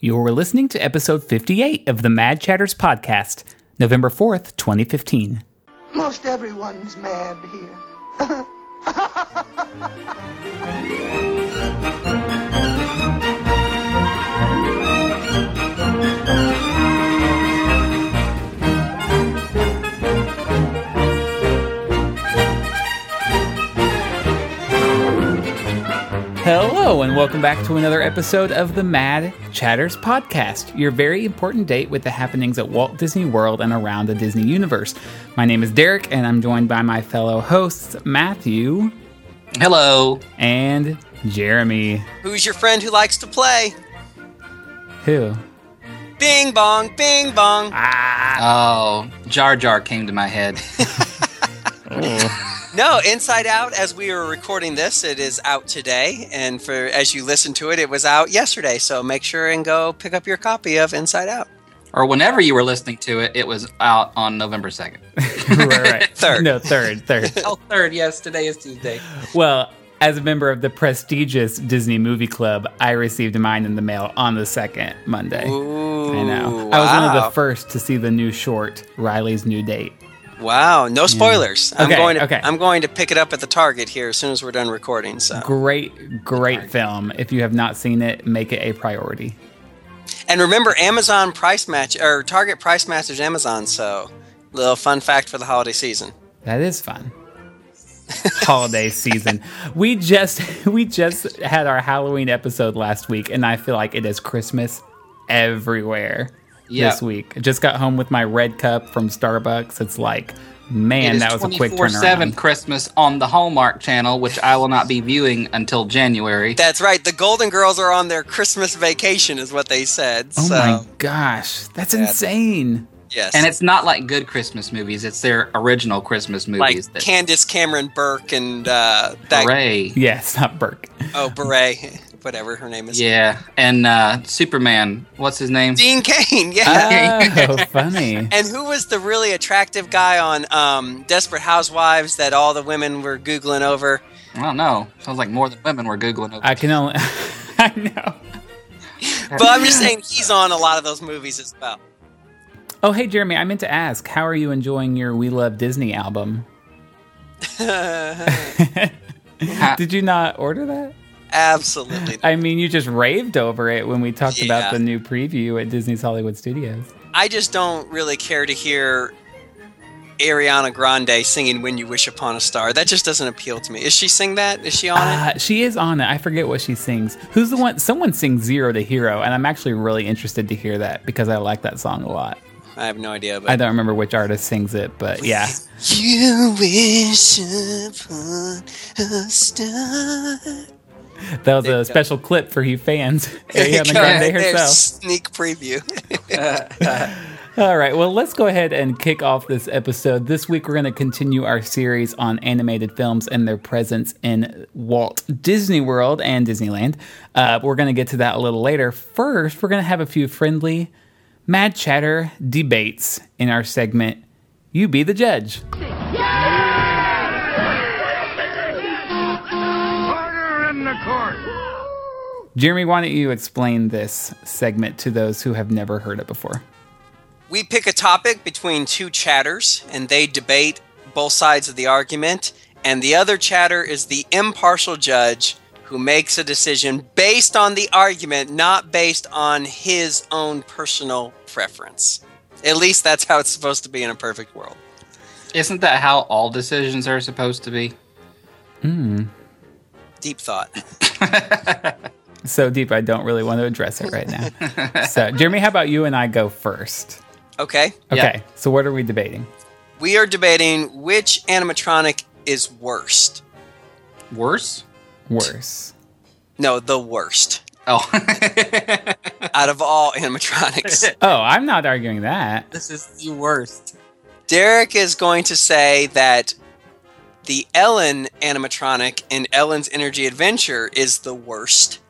You're listening to episode 58 of the Mad Chatters podcast, November 4th, 2015. Most everyone's mad here. Hello, and welcome back to another episode of the Mad Chatters podcast, your very important date with the happenings at Walt Disney World and around the Disney universe. My name is Derek, and I'm joined by my fellow hosts, Matthew Hello. and Jeremy. Who's your friend who likes to play? Who? Bing bong, bing bong. Ah. Oh, Jar Jar came to my head. No, Inside Out. As we were recording this, it is out today, and for as you listen to it, it was out yesterday. So make sure and go pick up your copy of Inside Out. or whenever you were listening to it, it was out on November 2nd. right, right. Third. No, third, third. Oh, third. Yes, today is Tuesday. Well, as a member of the prestigious Disney Movie Club, I received mine in the mail on the second Monday. Ooh, I know. I was one of the first to see the new short, Riley's New Date. Wow, no spoilers. I'm going to okay. I'm going to pick it up at the Target here as soon as we're done recording. So, Great, great film. If you have not seen it, make it a priority. and remember, Amazon price match or Target price matches Amazon. So, little fun fact for the holiday season. That is fun. Holiday season. We just we just had our Halloween episode last week, and I feel like it is Christmas everywhere Yeah. this week. I just got home with my red cup from Starbucks. It's like, man, it is that was a quick 24/7. Christmas on the Hallmark Channel, which I will not be viewing until January. That's right. The Golden Girls are on their Christmas vacation, is what they said. Oh so, my gosh, that's insane. yes. and it's not like good Christmas movies; it's their original Christmas like movies. that Candace Cameron Burke and uh, that Hooray! Yes, not Burke. oh beret, whatever her name is. Yeah, and uh, Superman. What's his name? Dean Cain, yeah. Oh, funny. and who was the really attractive guy on um, Desperate Housewives that all the women were googling over? I don't know. Sounds like more than women were googling over. I can only. I know. But I'm just saying he's on a lot of those movies as well. Oh, hey, Jeremy, I meant to ask, how are you enjoying your We Love Disney album? Did you not order that? Absolutely. I mean, you just raved over it when we talked Yeah. about the new preview at Disney's Hollywood Studios. I just don't really care to hear Ariana Grande singing "When You Wish Upon a Star." That just doesn't appeal to me. Is she sing that? Is she on it? Uh, she is on it. I forget what she sings. Who's the one? Someone sings Zero to Hero, and I'm actually really interested to hear that because I like that song a lot. I have no idea. But I don't remember which artist sings it, but yeah. You wish upon a star. That was a special clip for you fans. Ariana Grande herself. Sneak preview. All right, well, let's go ahead and kick off this episode. This week, we're going to continue our series on animated films and their presence in Walt Disney World and Disneyland. Uh, we're going to get to that a little later. First, we're going to have a few friendly Mad Chatter debates in our segment, You Be the Judge. Jeremy, why don't you explain this segment to those who have never heard it before? we pick a topic between two chatters, and they debate both sides of the argument. And the other chatter is the impartial judge who makes a decision based on the argument, not based on his own personal preference. At least that's how it's supposed to be in a perfect world. Isn't that how all decisions are supposed to be? Hmm. Deep thought. So deep, I don't really want to address it right now. so, Jeremy, how about you and I go first? Okay. Yeah. Okay, so what are we debating? We are debating which animatronic is worst. Worse? Worse. No, the worst Oh, out of all animatronics. Oh, I'm not arguing that. this is the worst. Derek is going to say that the Ellen animatronic in Ellen's Energy Adventure is the worst.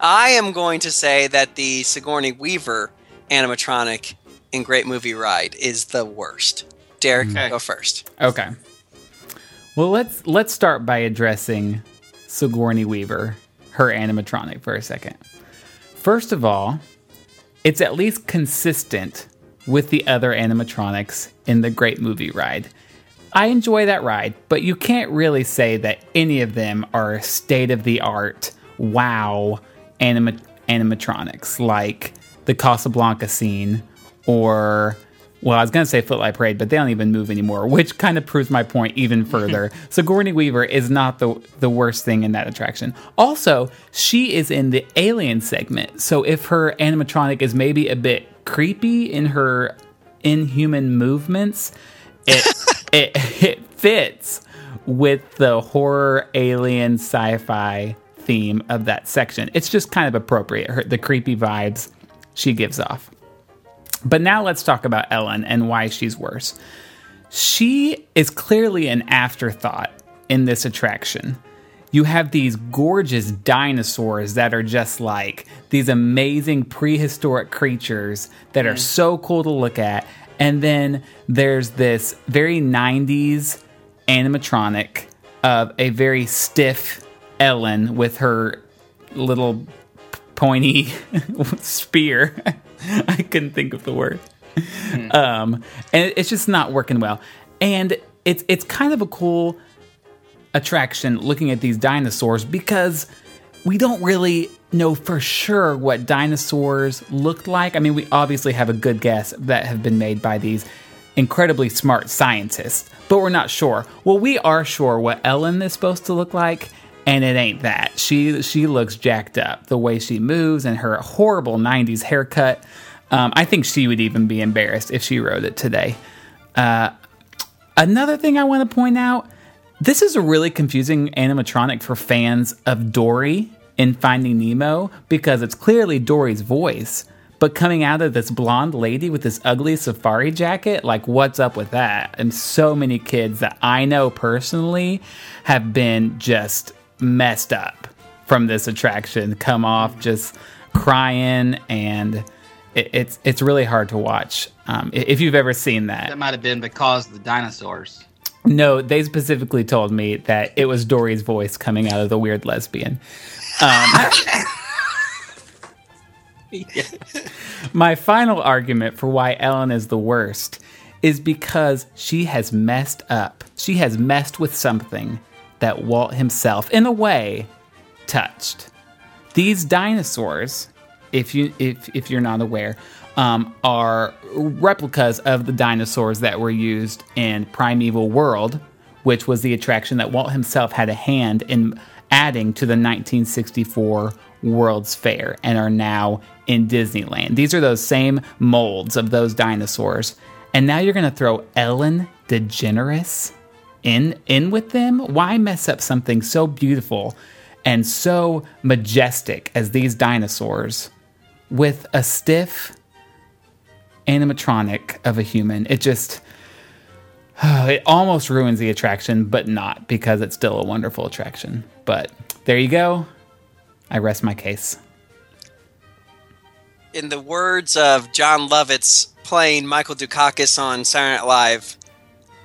I am going to say that the Sigourney Weaver animatronic in Great Movie Ride is the worst. Derek, Okay. go first. Okay. Well, let's let's start by addressing Sigourney Weaver, her animatronic for a second. First of all, it's at least consistent with the other animatronics in the Great Movie Ride. I enjoy that ride, but you can't really say that any of them are state of the art, wow anima- animatronics like the Casablanca scene or well, I was going to say Footlight Parade, but they don't even move anymore, which kind of proves my point even further. So Sigourney Weaver is not the the worst thing in that attraction. Also, she is in the alien segment, so if her animatronic is maybe a bit creepy in her inhuman movements, it it, it fits with the horror alien sci-fi theme of that section. It's just kind of appropriate. Her, the creepy vibes she gives off. But now let's talk about Ellen and why she's worse. She is clearly an afterthought in this attraction. You have these gorgeous dinosaurs that are just like these amazing prehistoric creatures that are mm. so cool to look at. And then there's this very 90s animatronic of a very stiff Ellen with her little pointy spear. I couldn't think of the word. Um, and it's just not working well. And it's it's kind of a cool attraction looking at these dinosaurs because we don't really know for sure what dinosaurs looked like. I mean, we obviously have a good guess that have been made by these incredibly smart scientists, but we're not sure. Well, we are sure what Ellen is supposed to look like, and it ain't that. She she looks jacked up. The way she moves and her horrible '90s haircut. Um, I think she would even be embarrassed if she wrote it today. Uh, another thing I want to point out: this is a really confusing animatronic for fans of Dory in Finding Nemo because it's clearly Dory's voice. But coming out of this blonde lady with this ugly safari jacket, like, what's up with that? And so many kids that I know personally have been just messed up from this attraction, come off just crying, and it, it's it's really hard to watch. Um, if you've ever seen that, That might have been because of the dinosaurs. no, they specifically told me that it was Dory's voice coming out of the weird lesbian. Um, My final argument for why Ellen is the worst is because she has messed up. She has messed with something that Walt himself, in a way, touched. These dinosaurs, if you if if you're not aware, um, are replicas of the dinosaurs that were used in Primeval World, which was the attraction that Walt himself had a hand in adding to the 1964 World's Fair and are now in Disneyland. These are those same molds of those dinosaurs. And now you're going to throw Ellen DeGeneres in in with them? Why mess up something so beautiful and so majestic as these dinosaurs with a stiff animatronic of a human? It just it almost ruins the attraction, but not because it's still a wonderful attraction. But there you go. I rest my case. In the words of Jon Lovitz playing Michael Dukakis on Saturday Night Live,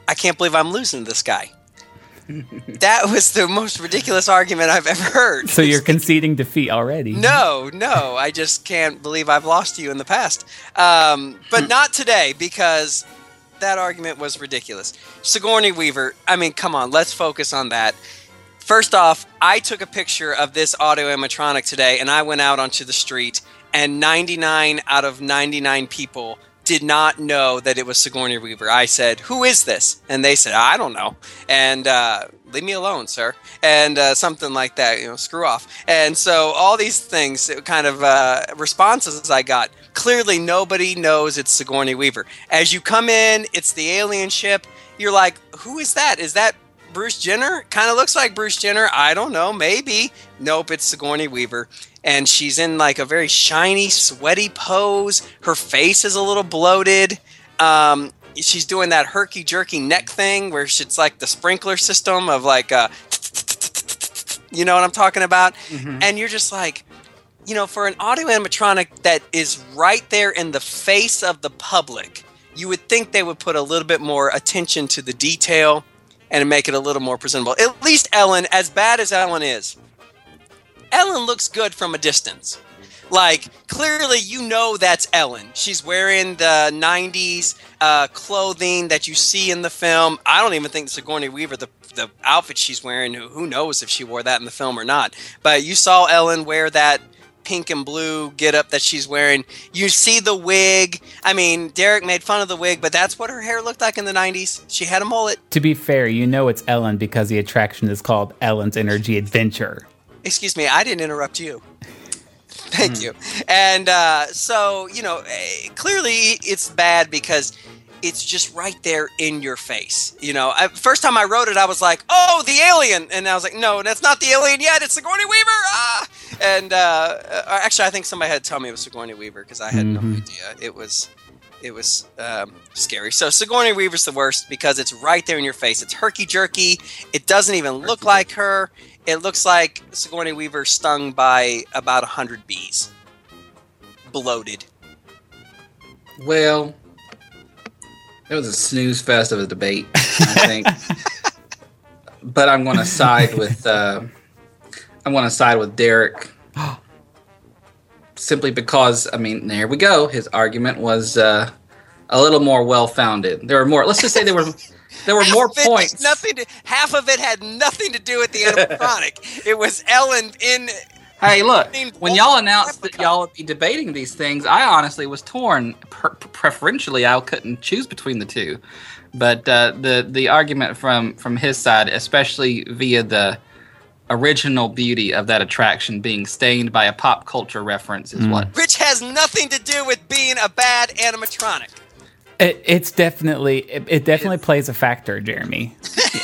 I can't believe I'm losing this guy. that was the most ridiculous argument I've ever heard. So you're conceding defeat already. No, no, I just can't believe I've lost to you in the past. Um, but not today because that argument was ridiculous. Sigourney Weaver, I mean, come on, let's focus on that. First off, I took a picture of this audio animatronic today and I went out onto the street, and 99 out of 99 people did not know that it was Sigourney Weaver. I said, Who is this? And they said, I don't know. And uh, leave me alone, sir. And uh, something like that, you know, screw off. And so all these things, kind of uh, responses I got, clearly nobody knows it's Sigourney Weaver. As you come in, it's the alien ship. You're like, Who is that? Is that Bruce Jenner? Kind of looks like Bruce Jenner. I don't know. Maybe. Nope, it's Sigourney Weaver. And she's in like a very shiny, sweaty pose. Her face is a little bloated. Um, she's doing that herky jerky neck thing where it's like the sprinkler system of like, uh, you know what I'm talking about? And you're just like, you know, for an audio animatronic that is right there in the face of the public, you would think they would put a little bit more attention to the detail and make it a little more presentable. At least Ellen, as bad as Ellen is, Ellen looks good from a distance. Like, clearly, you know that's Ellen. She's wearing the 90s uh, clothing that you see in the film. I don't even think Sigourney Weaver, the, the outfit she's wearing, who, knows if she wore that in the film or not. But you saw Ellen wear that pink and blue getup that she's wearing. You see the wig. I mean, Derek made fun of the wig, but that's what her hair looked like in the 90s. She had a mullet. To be fair, you know it's Ellen because the attraction is called Ellen's Energy Adventure. Excuse me, I didn't interrupt you. Thank you. And uh, so, you know, eh, clearly it's bad because it's just right there in your face. You know, I, first time I wrote it, I was like, "Oh, the alien," and I was like, "No, that's not the alien yet. It's Sigourney Weaver." Ah! And uh, uh, actually, I think somebody had to tell me it was Sigourney Weaver because I had no idea. It was, it was um, scary. So Sigourney Weaver's the worst because it's right there in your face. It's herky jerky. It doesn't even look like her. It looks like Sigourney Weaver stung by about a hundred bees, bloated. Well, it was a snooze fest of a debate, I think. but I'm going to side with uh, I'm going to side with Derek. Simply because, I mean, there we go. His argument was uh, a little more well founded. There were more. Let's just say there were there were more Half of it- points. Nothing. To, half of it had nothing to do with the animatronic. it was Ellen in. Hey, look, when y'all announced that y'all would be debating these things, I honestly was torn. Per- preferentially, I couldn't choose between the two, but uh, the the argument from from his side, especially via the original beauty of that attraction being stained by a pop culture reference, is what Which has nothing to do with being a bad animatronic. It, it's definitely it, it definitely plays a factor, Jeremy.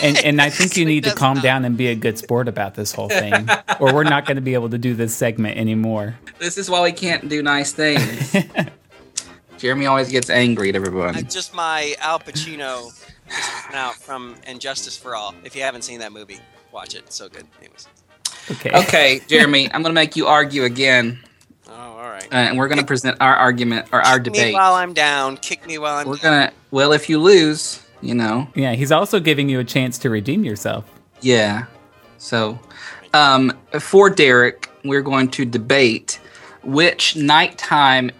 And and I think you need to calm not. down and be a good sport about this whole thing, or we're not going to be able to do this segment anymore. this is why we can't do nice things. Jeremy always gets angry at everyone. Uh, just my Al Pacino just out from And Justice for All. If you haven't seen that movie, watch it. It's so good. Anyways. Okay. Okay, Jeremy, I'm going to make you argue again, Oh, all right. uh, and we're going to present our argument or our debate. Kick me debate. while I'm down. Kick me while I'm We're down. gonna. Well, if you lose, you know, Yeah, he's also giving you a chance to redeem yourself. yeah. So, um, for Derek, we're going to debate which nighttime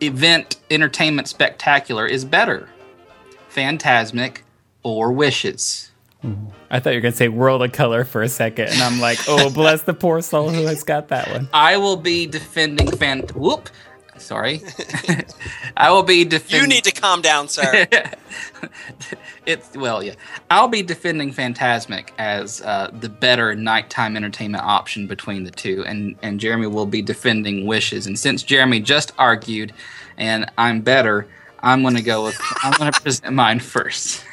event entertainment spectacular is better, Fantasmic or Wishes. I thought you were going to say World of Color for a second, and I'm like, oh, bless the poor soul who has got that one. I will be defending Phant. Whoop. Sorry. I will be defending. You need to calm down, sir. it's well, yeah. I'll be defending Fantasmic as uh, the better nighttime entertainment option between the two, and and Jeremy will be defending Wishes. And since Jeremy just argued, and I'm better, I'm gonna go with I'm gonna present mine first.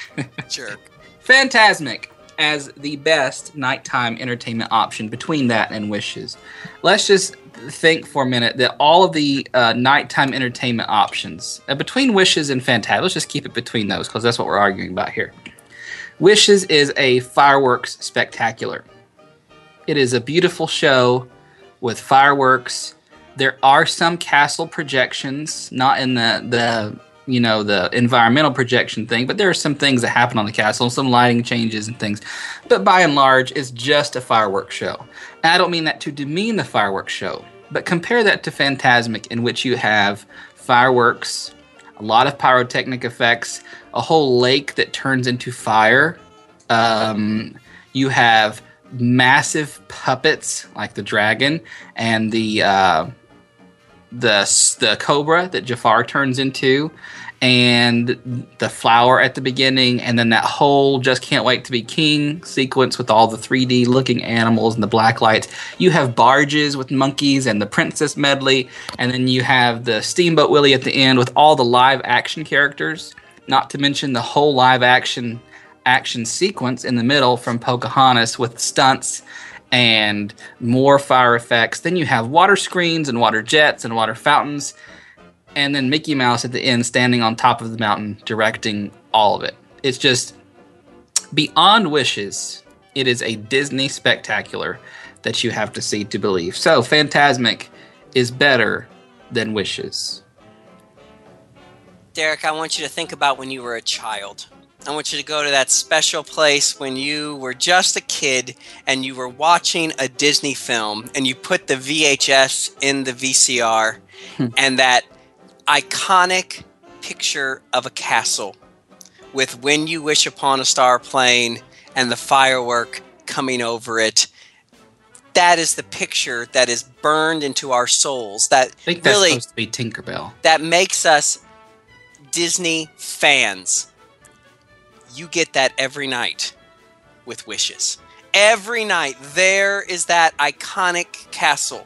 Jerk. Fantasmic as the best nighttime entertainment option between that and Wishes. Let's just think for a minute that all of the uh, nighttime entertainment options uh, between Wishes and Fantasmic, let's just keep it between those because that's what we're arguing about here. Wishes is a fireworks spectacular. It is a beautiful show with fireworks. There are some castle projections, not in the the you know the environmental projection thing, but there are some things that happen on the castle, some lighting changes and things. But by and large, it's just a fireworks show. And I don't mean that to demean the fireworks show, but compare that to Fantasmic, in which you have fireworks, a lot of pyrotechnic effects, a whole lake that turns into fire. Um, you have massive puppets like the dragon and the uh, the the cobra that Jafar turns into, and the flower at the beginning, and then that whole "Just Can't Wait to Be King" sequence with all the 3D looking animals and the black lights. You have barges with monkeys and the princess medley, and then you have the Steamboat Willie at the end with all the live action characters. Not to mention the whole live action action sequence in the middle from Pocahontas with stunts and more fire effects. Then you have water screens and water jets and water fountains. And then Mickey Mouse at the end standing on top of the mountain directing all of it. It's just beyond wishes. It is a Disney spectacular that you have to see to believe. So, Fantasmic is better than Wishes. Derek, I want you to think about when you were a child. I want you to go to that special place when you were just a kid and you were watching a Disney film and you put the VHS in the VCR hmm. and that iconic picture of a castle with When You Wish Upon a Star playing and the firework coming over it. That is the picture that is burned into our souls. That I think that's really supposed to be Tinkerbell. that makes us Disney fans. You get that every night with Wishes. Every night, there is that iconic castle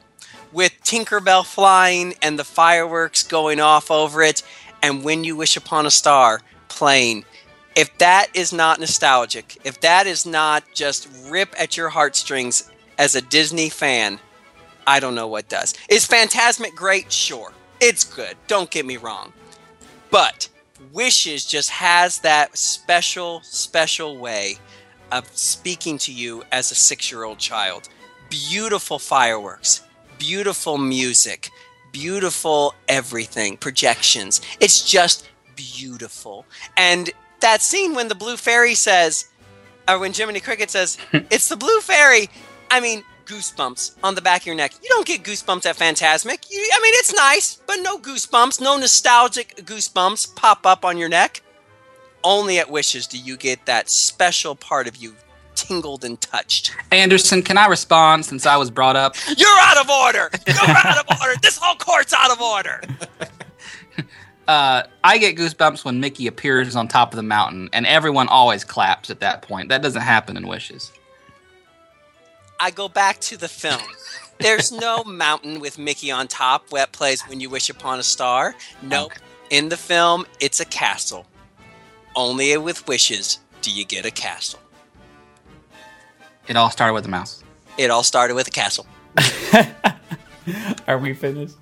with Tinkerbell flying and the fireworks going off over it, and When You Wish Upon a Star playing. If that is not nostalgic, if that is not just rip at your heartstrings as a Disney fan, I don't know what does. Is Fantasmic great? Sure. It's good. Don't get me wrong. But Wishes just has that special, special way of speaking to you as a six year old child. Beautiful fireworks, beautiful music, beautiful everything, projections. It's just beautiful. And that scene when the Blue Fairy says, or when Jiminy Cricket says, it's the Blue Fairy, I mean, goosebumps on the back of your neck. You don't get goosebumps at Fantasmic. You, I mean, it's nice, but no goosebumps, no nostalgic goosebumps pop up on your neck. Only at Wishes do you get that special part of you tingled and touched. Anderson, can I respond since I was brought up? You're out of order! You're out of order! This whole court's out of order! Uh, I get goosebumps when Mickey appears on top of the mountain, and everyone always claps at that point. That doesn't happen in Wishes. I go back to the film. There's no mountain with Mickey on top that plays When You Wish Upon a Star. Nope. In the film, it's a castle. Only with wishes do you get a castle. It all started with a mouse. It all started with a castle. Are we finished?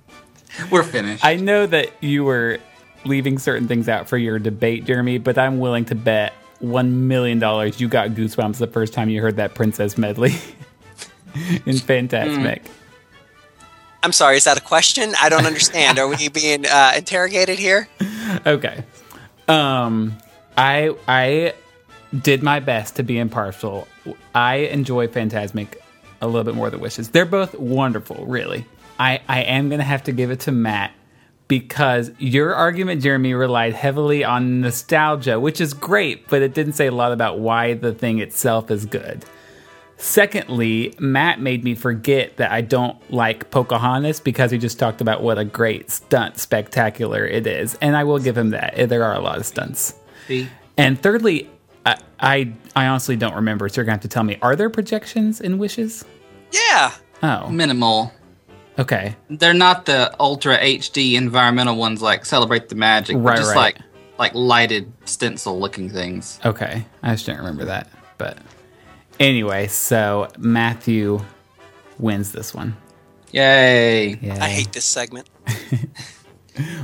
We're finished. I know that you were leaving certain things out for your debate, Jeremy, but I'm willing to bet one million dollars you got goosebumps the first time you heard that princess medley in Fantasmic. I'm sorry, is that a question? I don't understand. Are we being uh, interrogated here? Okay. Um, I I did my best to be impartial. I enjoy Fantasmic a little bit more than Wishes. They're both wonderful, really. I I am gonna have to give it to Matt because your argument, Jeremy, relied heavily on nostalgia, which is great, but it didn't say a lot about why the thing itself is good. Secondly, Matt made me forget that I don't like Pocahontas because he just talked about what a great stunt spectacular it is. And I will give him that. There are a lot of stunts. See? And thirdly, I, I, I honestly don't remember, so you're going to have to tell me are there projections in Wishes? Yeah. Oh, Minimal. okay. They're not the ultra HD environmental ones like Celebrate the Magic. but Right, just right. like like lighted stencil looking things. Okay. I just didn't remember that. But anyway, so Matthew wins this one. Yay. Yeah. I hate this segment.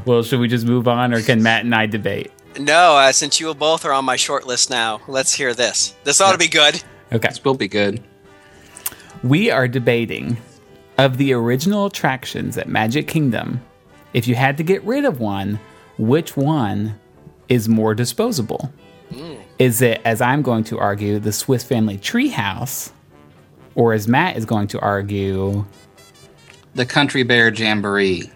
Well, should we just move on or can Matt and I debate? No, uh, since you both are on my short list now, let's hear this. This ought to be good. Okay. This will be good. We are debating of the original attractions at Magic Kingdom. If you had to get rid of one, which one is more disposable? Is it, as I'm going to argue, the Swiss Family Treehouse, or as Matt is going to argue? The Country Bear Jamboree.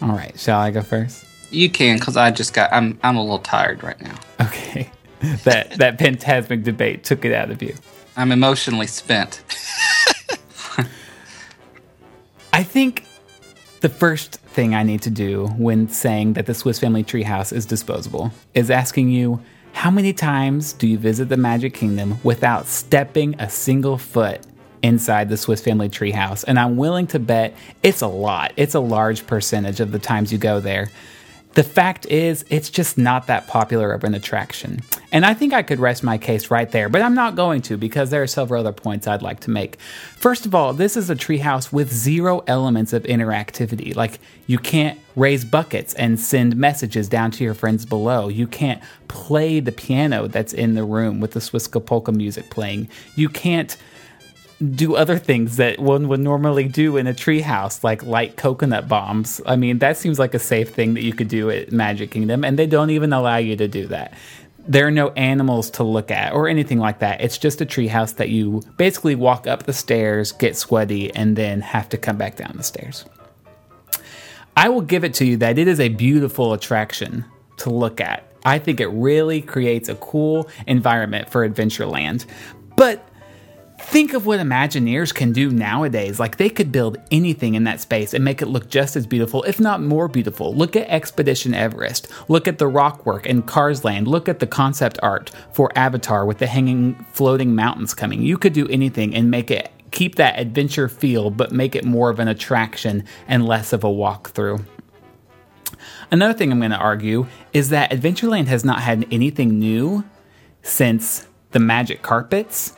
All right, shall I go first? You can, cause I just got. I'm I'm a little tired right now. Okay, that that Fantasmic debate took it out of you. I'm emotionally spent. I think the first thing I need to do when saying that the Swiss Family Treehouse is disposable is asking you how many times do you visit the Magic Kingdom without stepping a single foot inside the Swiss Family Treehouse? And I'm willing to bet it's a lot. It's a large percentage of the times you go there. The fact is, it's just not that popular of an attraction. And I think I could rest my case right there, but I'm not going to because there are several other points I'd like to make. First of all, this is a treehouse with zero elements of interactivity. Like, you can't raise buckets and send messages down to your friends below. You can't play the piano that's in the room with the Swiss polka music playing. You can't do other things that one would normally do in a treehouse, like light coconut bombs. I mean, that seems like a safe thing that you could do at Magic Kingdom, and they don't even allow you to do that. there are no animals to look at or anything like that. It's just a treehouse that you basically walk up the stairs, get sweaty, and then have to come back down the stairs. I will give it to you that it is a beautiful attraction to look at. I think it really creates a cool environment for Adventureland. But think of what Imagineers can do nowadays. Like they could build anything in that space and make it look just as beautiful, if not more beautiful. Look at Expedition Everest. Look at the rockwork in Cars Land. Look at the concept art for Avatar with the hanging, floating mountains coming. You could do anything and make it keep that adventure feel, but make it more of an attraction and less of a walkthrough. Another thing I'm going to argue is that Adventureland has not had anything new since the magic carpets,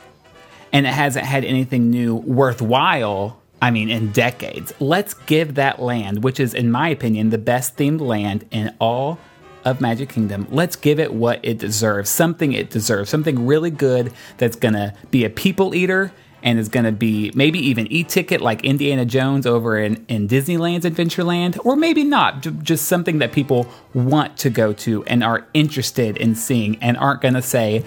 and it hasn't had anything new worthwhile, I mean, in decades. Let's give that land, which is, in my opinion, the best themed land in all of Magic Kingdom, let's give it what it deserves, something it deserves, something really good that's to be a people eater and is to be maybe even e-ticket like Indiana Jones over in, in Disneyland's Adventureland, or maybe not, just something that people want to go to and are interested in seeing and aren't to say,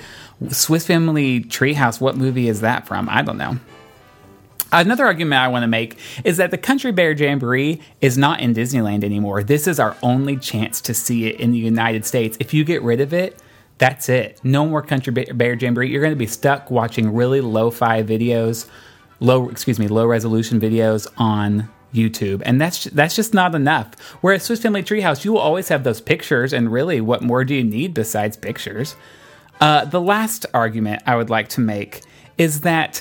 Swiss Family Treehouse, what movie is that from? I don't know. Another argument I want to make is that the Country Bear Jamboree is not in Disneyland anymore. This is our only chance to see it in the United States. If you get rid of it, that's it. No more Country Bear Jamboree. You're going to be stuck watching really lo-fi videos, low excuse me, low resolution videos on YouTube, and that's that's just not enough. Whereas Swiss Family Treehouse, you will always have those pictures, and really, what more do you need besides pictures? Uh, the last argument I would like to make is that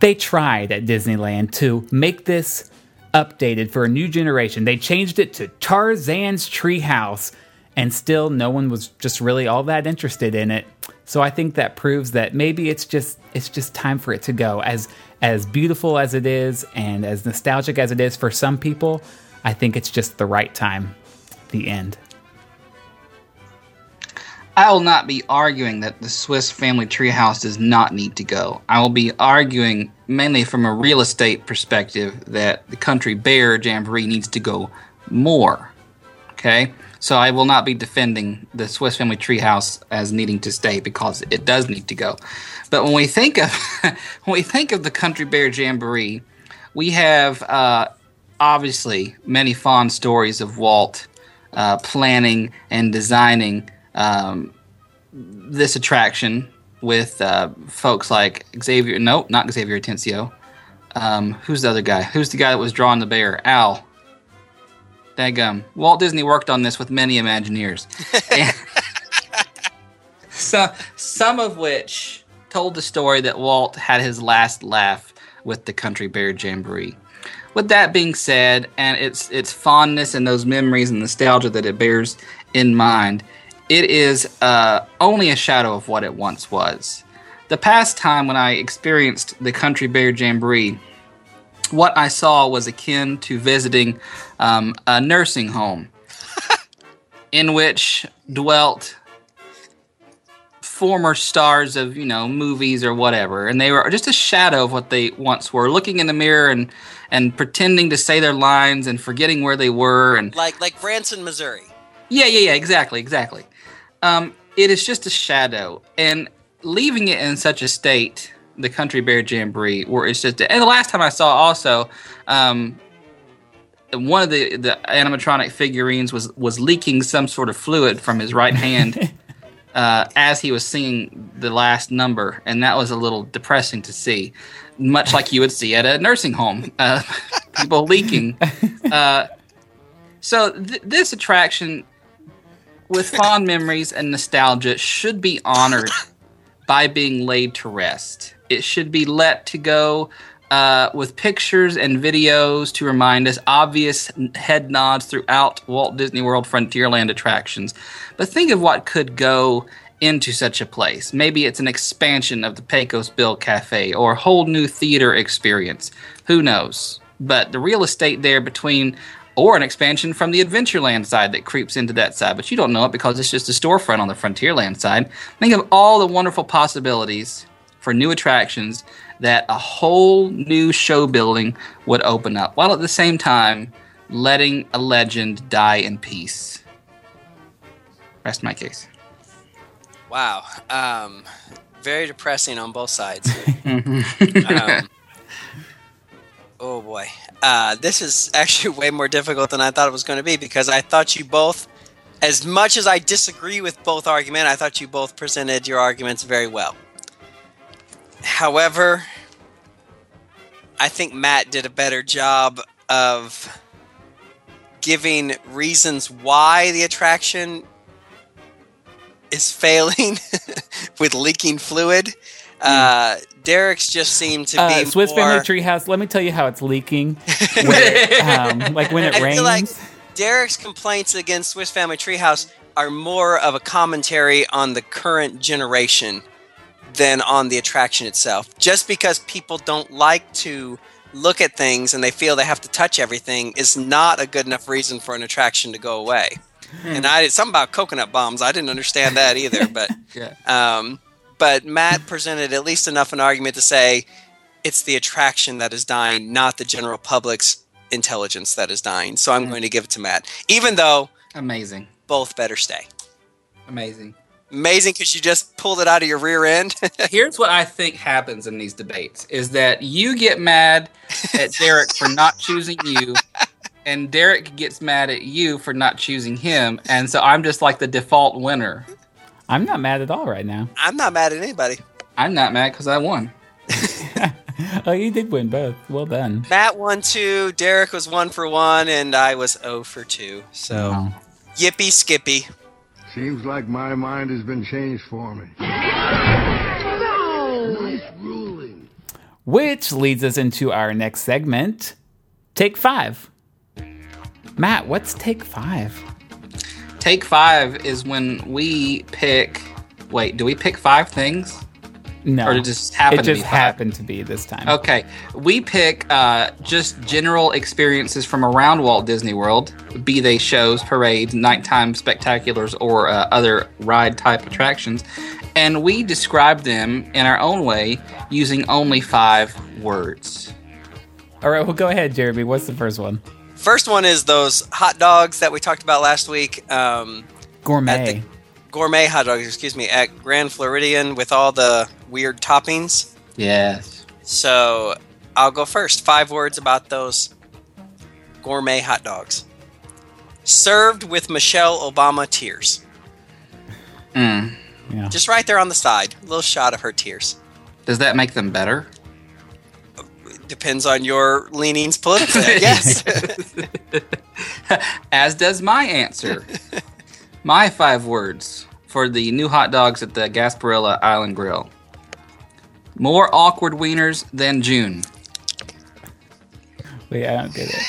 they tried at Disneyland to make this updated for a new generation. They changed it to Tarzan's Treehouse and still no one was just really all that interested in it. So I think that proves that maybe it's just it's just time for it to go. As as beautiful as it is and as nostalgic as it is for some people, I think it's just the right time. The end. I will not be arguing that the Swiss Family Treehouse does not need to go. I will be arguing mainly from a real estate perspective that the Country Bear Jamboree needs to go more. Okay? So I will not be defending the Swiss Family Treehouse as needing to stay because it does need to go. But when we think of when we think of the Country Bear Jamboree, we have uh, obviously many fond stories of Walt uh, planning and designing um, this attraction with uh, folks like Xavier. No, not Xavier Atencio. Um, who's the other guy? Who's the guy that was drawing the bear? Al. Dagum. Walt Disney worked on this with many Imagineers. so, some of which told the story that Walt had his last laugh with the Country Bear Jamboree. With that being said, and its its fondness and those memories and nostalgia that it bears in mind, it is uh, only a shadow of what it once was. The past time when I experienced the Country Bear Jamboree what I saw was akin to visiting um, a nursing home in which dwelt former stars of you know movies or whatever. And they were just a shadow of what they once were looking in the mirror and and pretending to say their lines and forgetting where they were and like like branson missouri. Yeah yeah yeah exactly exactly um, it is just a shadow and leaving it in such a state the Country Bear Jamboree, where it's just. And the last time I saw also, um, one of the the animatronic figurines was was leaking some sort of fluid from his right hand uh, as he was singing the last number, and that was a little depressing to see. Much like you would see at a nursing home, uh, people leaking. Uh, so th- this attraction, with fond memories and nostalgia, should be honored by being laid to rest. It should be let to go uh, with pictures and videos to remind us, obvious head nods throughout Walt Disney World Frontierland attractions. But think of what could go into such a place. Maybe it's an expansion of the Pecos Bill Cafe or a whole new theater experience. Who knows? But the real estate there between or an expansion from the Adventureland side that creeps into that side, but you don't know it because it's just a storefront on the Frontierland side. Think of all the wonderful possibilities for new attractions that a whole new show building would open up, while at the same time letting a legend die in peace. Rest my case. Wow. Um, very depressing on both sides. um, oh boy. Uh, this is actually way more difficult than I thought it was going to be because I thought you both, as much as I disagree with both argument, I thought you both presented your arguments very well. However, I think Matt did a better job of giving reasons why the attraction is failing with leaking fluid. Uh, Derek's just seemed to be Uh, Swiss more, Family Treehouse. Let me tell you how it's leaking. When it, um, like when it I rains. feel like Derek's complaints against Swiss Family Treehouse are more of a commentary on the current generation than on the attraction itself. Just because people don't like to look at things and they feel they have to touch everything is not a good enough reason for an attraction to go away. And I something about coconut bombs. I didn't understand that either, but Yeah. um, but Matt presented at least enough an argument to say it's the attraction that is dying, not the general public's intelligence that is dying. So I'm going to give it to Matt, even though Amazing. both better stay. Amazing. Amazing because you just pulled it out of your rear end. Here's what I think happens in these debates is that you get mad at Derek for not choosing you, and Derek gets mad at you for not choosing him, and so I'm just like the default winner. I'm not mad at all right now. I'm not mad at anybody. I'm not mad because I won. Oh, you did win both. Well done. Matt won two, Derek was one for one, and I was 0 for two. So Wow. yippee skippy. Seems like my mind has been changed for me. Nice ruling. Which leads us into our next segment Take Five. Matt, what's Take Five? Take five is when we pick. Wait, do we pick five things? No. Or it just happened It to just be five? happened to be this time. Okay, we pick uh, just general experiences from around Walt Disney World, be they shows, parades, nighttime spectaculars, or uh, other ride type attractions, and we describe them in our own way using only five words. All right, well, go ahead, Jeremy. What's the first one? First one is those hot dogs that we talked about last week. Um, Gourmet. At gourmet hot dogs, excuse me, at Grand Floridian with all the weird toppings. Yes. So I'll go first. Five words about those gourmet hot dogs. Served with Michelle Obama tears. Mm. yeah. Just right there on the side. A little shot of her tears. Does that make them better? Depends on your leanings politically, I guess. As does my answer. my five words for the new hot dogs at the Gasparilla Island Grill. More awkward wieners than June. Wait, I don't get it.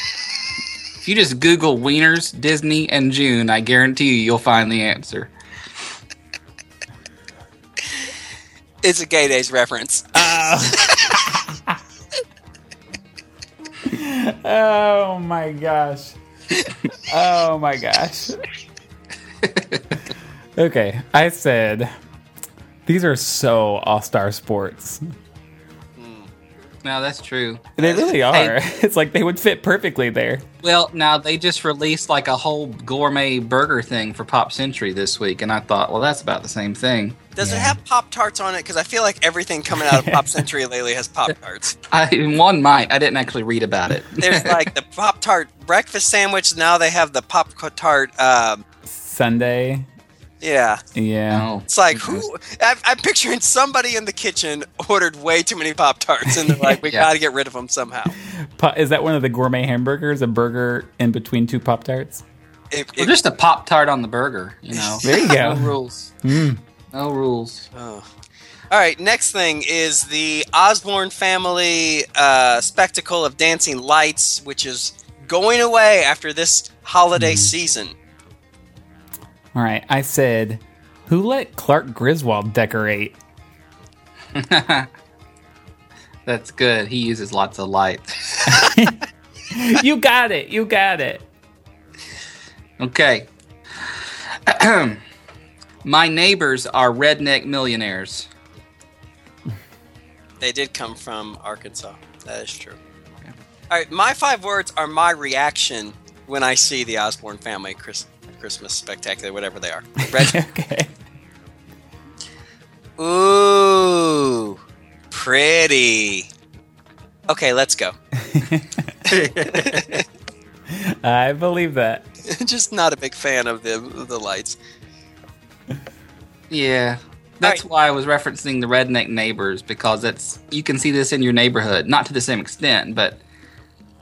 If you just Google wieners, Disney, and June, I guarantee you you'll find the answer. it's a gay days reference. Oh. Oh my gosh. oh my gosh. okay, I said these are so all star sports. No, that's true. They really are. It's like they would fit perfectly there. Well, now they just released like a whole gourmet burger thing for Pop Century this week, and I thought, well, that's about the same thing. Does it have Pop Tarts on it? Because I feel like everything coming out of Pop Century lately has Pop Tarts. I one might. I didn't actually read about it. There's like the Pop Tart breakfast sandwich. Now they have the Pop Tart. Um, sundae. yeah, Yeah. Oh, it's like who? I'm, I'm picturing somebody in the kitchen ordered way too many Pop Tarts, and they're like, "We Yeah. got to get rid of them somehow." Is that one of the gourmet hamburgers? A burger in between two Pop Tarts? It- Well, it- just a Pop Tart on the burger, you know. There you No go. rules. Mm. No rules. oh. All right, next thing is the Osborne family uh, spectacle of dancing lights, which is going away after this holiday season. All right, I said, who let Clark Griswold decorate? That's good. He uses lots of light. you got it. You got it. Okay. My neighbors are redneck millionaires. They did come from Arkansas. That is true. All right, my five words are my reaction when I see the Osborne family Chris, Christmas spectacular, whatever they are. Red, okay. Ooh, pretty. Okay, let's go. I believe that. Just not a big fan of the of the lights. Yeah. That's Alright. why I was referencing the redneck neighbors because it's you can see this in your neighborhood, not to the same extent, but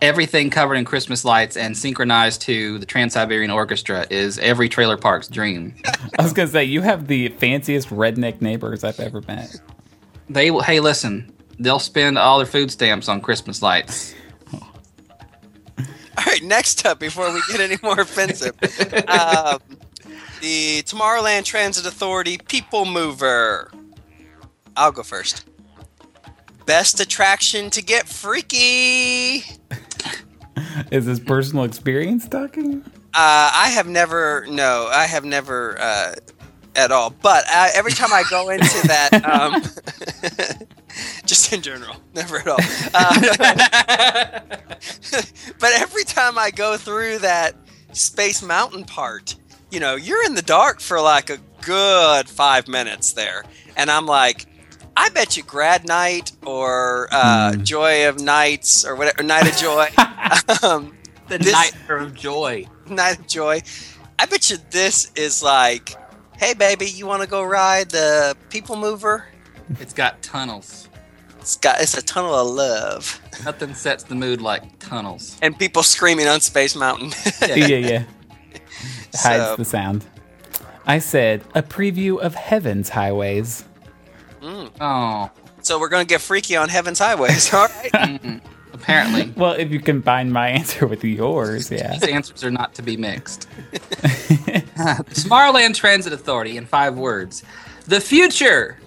everything covered in Christmas lights and synchronized to the Trans Siberian Orchestra is every trailer park's dream. I was gonna say you have the fanciest redneck neighbors I've ever met. They will. Hey, listen. They'll spend all their food stamps on Christmas lights. All right, next up, before we get any more offensive, um, the Tomorrowland Transit Authority People Mover. I'll go first. Best attraction to get freaky. Is this personal experience talking? Uh, I have never, no, I have never uh, at all. But uh, every time I go into that, um, just in general, never at all. Uh, but every time I go through that Space Mountain part, you know, you're in the dark for like a good five minutes there. And I'm like, I bet you Grad Night or uh, Joy of Nights or whatever, Night of Joy. um, The This- night of joy. Night of Joy. I bet you this is like, hey baby, you want to go ride the People Mover? It's got tunnels. It's got it's a tunnel of love Nothing sets the mood like tunnels. and people screaming on Space Mountain. yeah, yeah. Hides So- the sound. I said a preview of Heaven's Highways. Mm. Oh, so we're gonna get freaky on Heaven's Highways. All right. Mm-hmm. apparently Well, if you combine my answer with yours, yeah. these answers are not to be mixed. Tomorrowland Transit Authority in five words: the future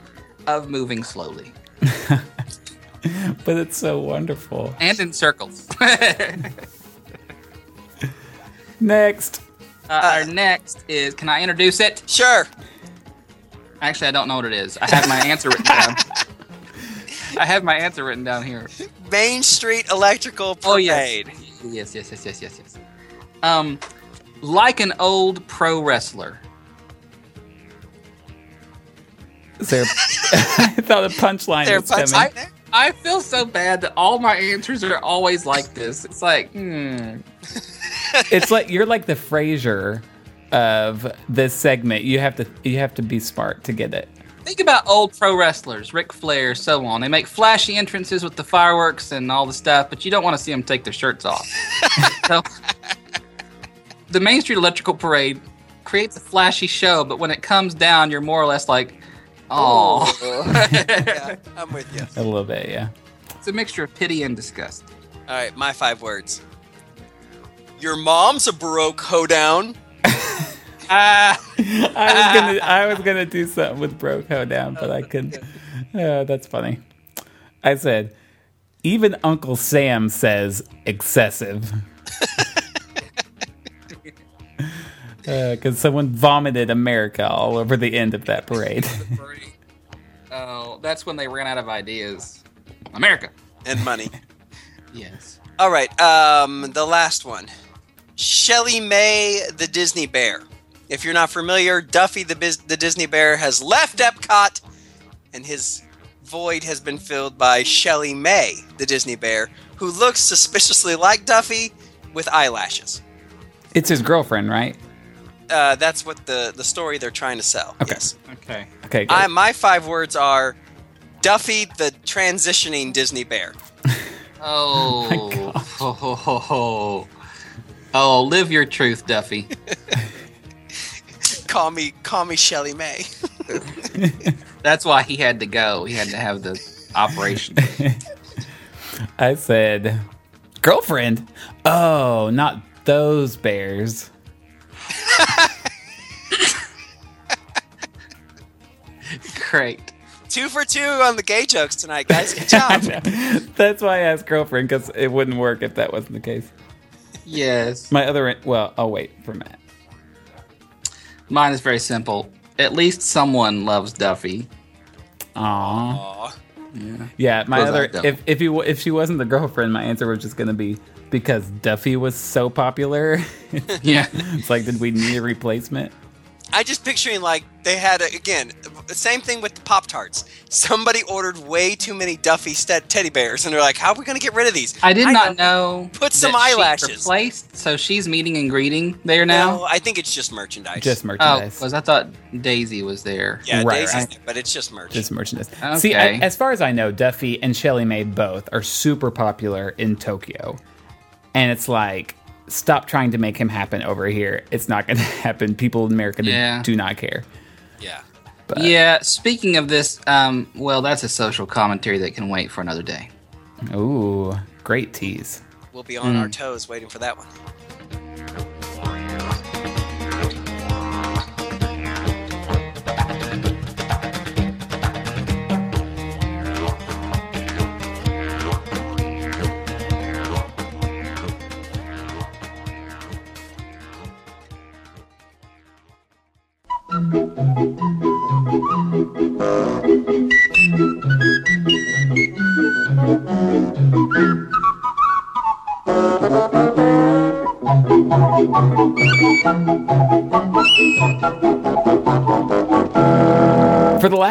of moving slowly But it's so wonderful. and in circles. Next. Uh, our next is. Can I introduce it? sure. Actually, I don't know what it is. I have my answer written down. I have my answer written down here. Main Street Electrical Parade. Oh yes, yes, yes, yes, yes, yes, yes. Um, like an old pro wrestler. Is there, I thought the punchline was punch- coming. I, I feel so bad that all my answers are always like this. It's like, hmm. It's like you're like the Frasier of this segment. You have to you have to be smart to get it. Think about old pro wrestlers, Ric Flair, so on. They make flashy entrances with the fireworks and all the stuff, but you don't want to see them take their shirts off. so, the Main Street Electrical Parade creates a flashy show, but when it comes down, you're more or less like, oh. yeah, I'm with you. A little bit, yeah. it's a mixture of pity and disgust. All right, my five words. Your mom's a baroque hoedown. Ah, I was gonna I was gonna do something with Broke Hoedown, but I couldn't. Oh, that's funny. I said, even Uncle Sam says excessive. Because someone vomited America all over the end of that parade. oh, that's when they ran out of ideas. America. and money. Yes. All right, um, the last one. Shelly May, the Disney Bear. If you're not familiar, Duffy the, Biz- the Disney Bear has left Epcot, and his void has been filled by Shelly May, the Disney Bear, who looks suspiciously like Duffy with eyelashes. It's his girlfriend, right? Uh, that's what the, the story they're trying to sell. Okay. Yes. Okay. Okay. I, my five words are Duffy the transitioning Disney Bear. Oh. my oh, ho, ho, ho. Oh, live your truth, Duffy. Call me, call me Shelly May. That's why he had to go. He had to have the operation. I said, girlfriend? Oh, not those bears. Great. two for two on the gay jokes tonight, guys. Good job. That's why I asked girlfriend, because it wouldn't work if that wasn't the case. Yes. My other, well, I'll wait for Matt. Mine is very simple. At least someone loves Duffy. Aww. Aw. Yeah, my other if if he if she wasn't the girlfriend, my answer was just gonna be because Duffy was so popular. Yeah. it's like, did we need a replacement? I just picturing like they had a, again same thing with the Pop Tarts. Somebody ordered way too many Duffy st- teddy bears, and they're like, "How are we going to get rid of these?" I did not know. Put some that she eyelashes. Replaced, so she's meeting and greeting there now. No, I think it's just merchandise. Just oh, merchandise. because I thought Daisy was there. yeah, Right, Daisy's right. there, but it's just merch. Just merchandise. Okay. See, I, as far as I know, Duffy and Shelly Mae both are super popular in Tokyo. And it's like, stop trying to make him happen over here. It's not going to happen. People in America Yeah. do not care. yeah. Yeah. Speaking of this, um, well, that's a social commentary that can wait for another day. Ooh, great tease. We'll be on Hmm. our toes waiting for that one.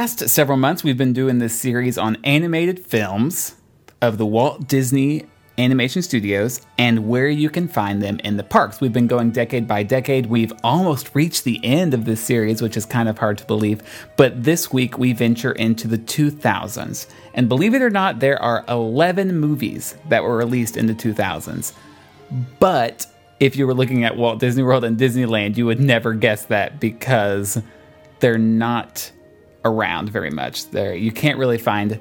Last several months, we've been doing this series on animated films of the Walt Disney Animation Studios and where you can find them in the parks. We've been going decade by decade. We've almost reached the end of this series, which is kind of hard to believe. But this week, we venture into the 2000s. And believe it or not, there are 11 movies that were released in the 2000s. But if you were looking at Walt Disney World and Disneyland, you would never guess that because they're not around very much. There, you can't really find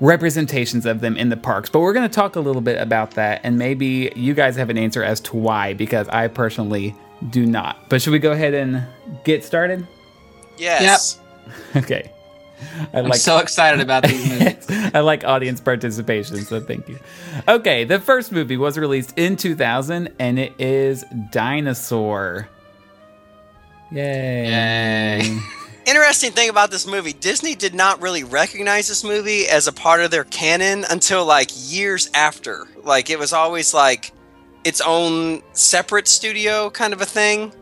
representations of them in the parks. But we're going to talk a little bit about that, and maybe you guys have an answer as to why, because I personally do not. But should we go ahead and get started? Yes. Yep. Okay. I I'm so excited about these movies. I like audience participation, so thank you. Okay, the first movie was released in 2000, and it is Dinosaur. Yay. Yay. Interesting thing about this movie, Disney did not really recognize this movie as a part of their canon until like years after. Like it was always like its own separate studio kind of a thing.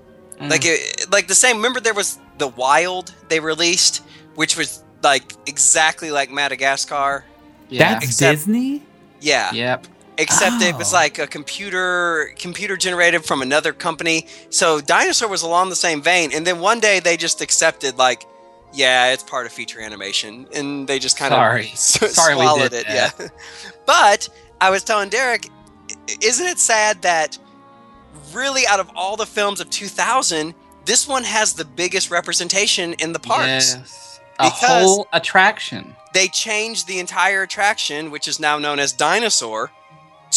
Mm. Like it, like the same. Remember there was the Wild they released, which was like exactly like Madagascar. Yeah. That's Except- Disney? Yeah. Yep. Except it was Oh. like a computer computer generated from another company so dinosaur was along the same vein and then one day they just accepted like yeah it's part of feature animation and they just kind Sorry. of Sorry we swallowed did it yeah but i was telling derek isn't it sad that really out of all the films of 2000 this one has the biggest representation in the parks Yes. A whole attraction. they changed the entire attraction, which is now known as Dinosaur,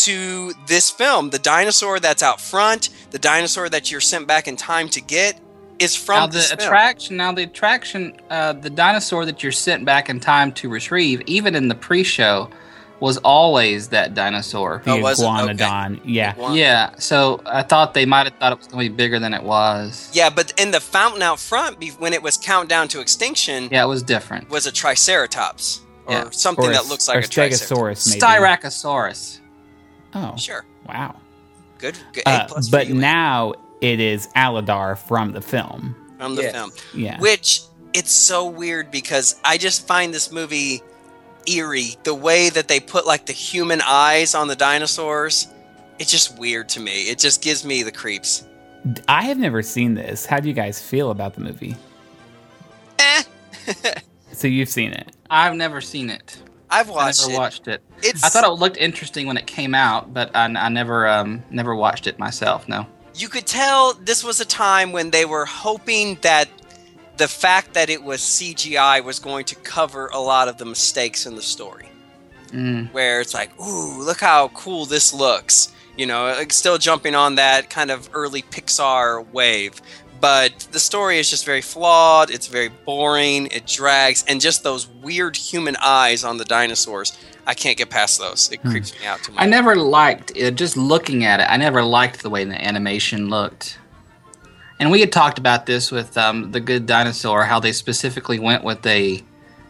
to this film. The dinosaur that's out front, the dinosaur that you're sent back in time to get, is from now this the film. attraction. Now the attraction. Uh, the dinosaur that you're sent back in time to retrieve, even in the pre-show, was always that dinosaur. The Oh, was it? Okay. Yeah. One- Yeah. So I thought they might have thought it was going to be bigger than it was. Yeah, but in the fountain out front, when it was countdown to extinction, Yeah, it was different. was a Triceratops or Yeah. something Or a- that looks like or a Triceratops. Stegosaurus, maybe. Styracosaurus. Oh, Sure, wow. good. good. A Uh, plus for but you, now it is Aladar from the film. from the Yes. film. Yeah. Which it's so weird because I just find this movie eerie. The way that they put like the human eyes on the dinosaurs, it's just weird to me. It just gives me the creeps. I have never seen this. How do you guys feel about the movie? Eh, So you've seen it. I've never seen it. I've I watched never it. watched it. It's I thought it looked interesting when it came out, but I, I never um, never watched it myself. No. you could tell this was a time when they were hoping that the fact that it was CGI was going to cover a lot of the mistakes in the story. Mm. where it's like, ooh, look how cool this looks. You know, like still jumping on that kind of early Pixar wave. But the story is just very flawed. It's very boring. It drags. And just those weird human eyes on the dinosaurs. I can't get past those. It creeps me out too much. I never liked it. Just looking at it, I never liked the way the animation looked. And we had talked about this with um, the Good Dinosaur, how they specifically went with a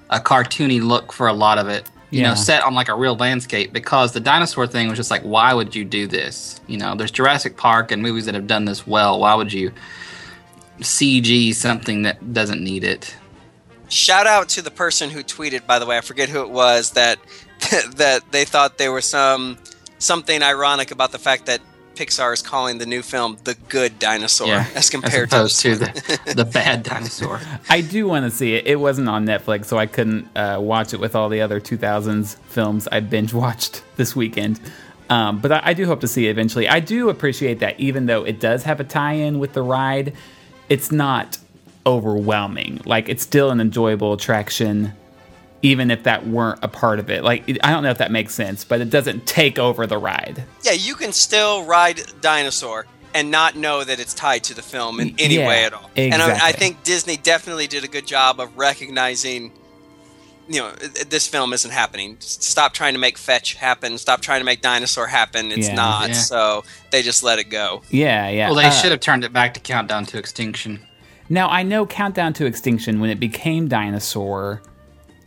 a cartoony look for a lot of it. You Yeah. know, set on like a real landscape because the dinosaur thing was just like, why would you do this? You know, there's Jurassic Park and movies that have done this well. Why would you CG something that doesn't need it? Shout out to the person who tweeted, by the way, I forget who it was that that they thought there was some something ironic about the fact that Pixar is calling the new film the good dinosaur Yeah, as compared opposed to, to the, the bad dinosaur. I do want to see it. It wasn't on Netflix, so I couldn't uh, watch it with all the other 2000s films I binge watched this weekend. Um, but I, I do hope to see it eventually. I do appreciate that, even though it does have a tie in with the ride, it's not overwhelming. Like, it's still an enjoyable attraction, even if that weren't a part of it. Like, I don't know if that makes sense, but it doesn't take over the ride. yeah, you can still ride dinosaur and not know that it's tied to the film in any Yeah, way at all. And I, I think Disney definitely did a good job of recognizing. You know, this film isn't happening. Stop trying to make fetch happen. Stop trying to make dinosaur happen. It's Yeah. not. Yeah. So they just let it go. Yeah, yeah. Well, they Uh, should have turned it back to Countdown to Extinction. Now I know Countdown to Extinction when it became Dinosaur,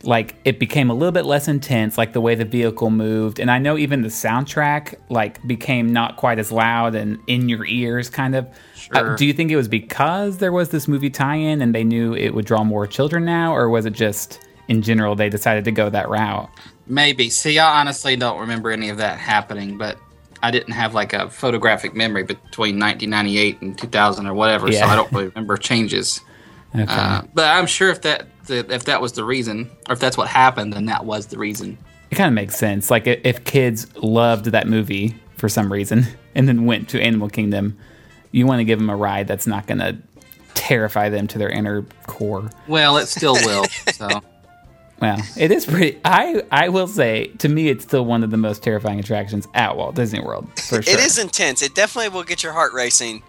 like it became a little bit less intense, like the way the vehicle moved, and I know even the soundtrack like became not quite as loud and in your ears, kind of. Uh, do you think it was because there was this movie tie-in and they knew it would draw more children now, or was it just in general they decided to go that route? Maybe. See, I honestly don't remember any of that happening, but I didn't have like a photographic memory between 1998 and 2000 or whatever, so I don't really remember changes. Okay. Uh, but I'm sure if that if that was the reason, or if that's what happened, then that was the reason. it kind of makes sense. Like if kids loved that movie for some reason and then went to Animal Kingdom, you want to give them a ride that's not going to terrify them to their inner core. Well, it still will. So Well, it is pretty. I I will say, to me, it's still one of the most terrifying attractions at Walt Disney World for sure. It is intense. It definitely will get your heart racing,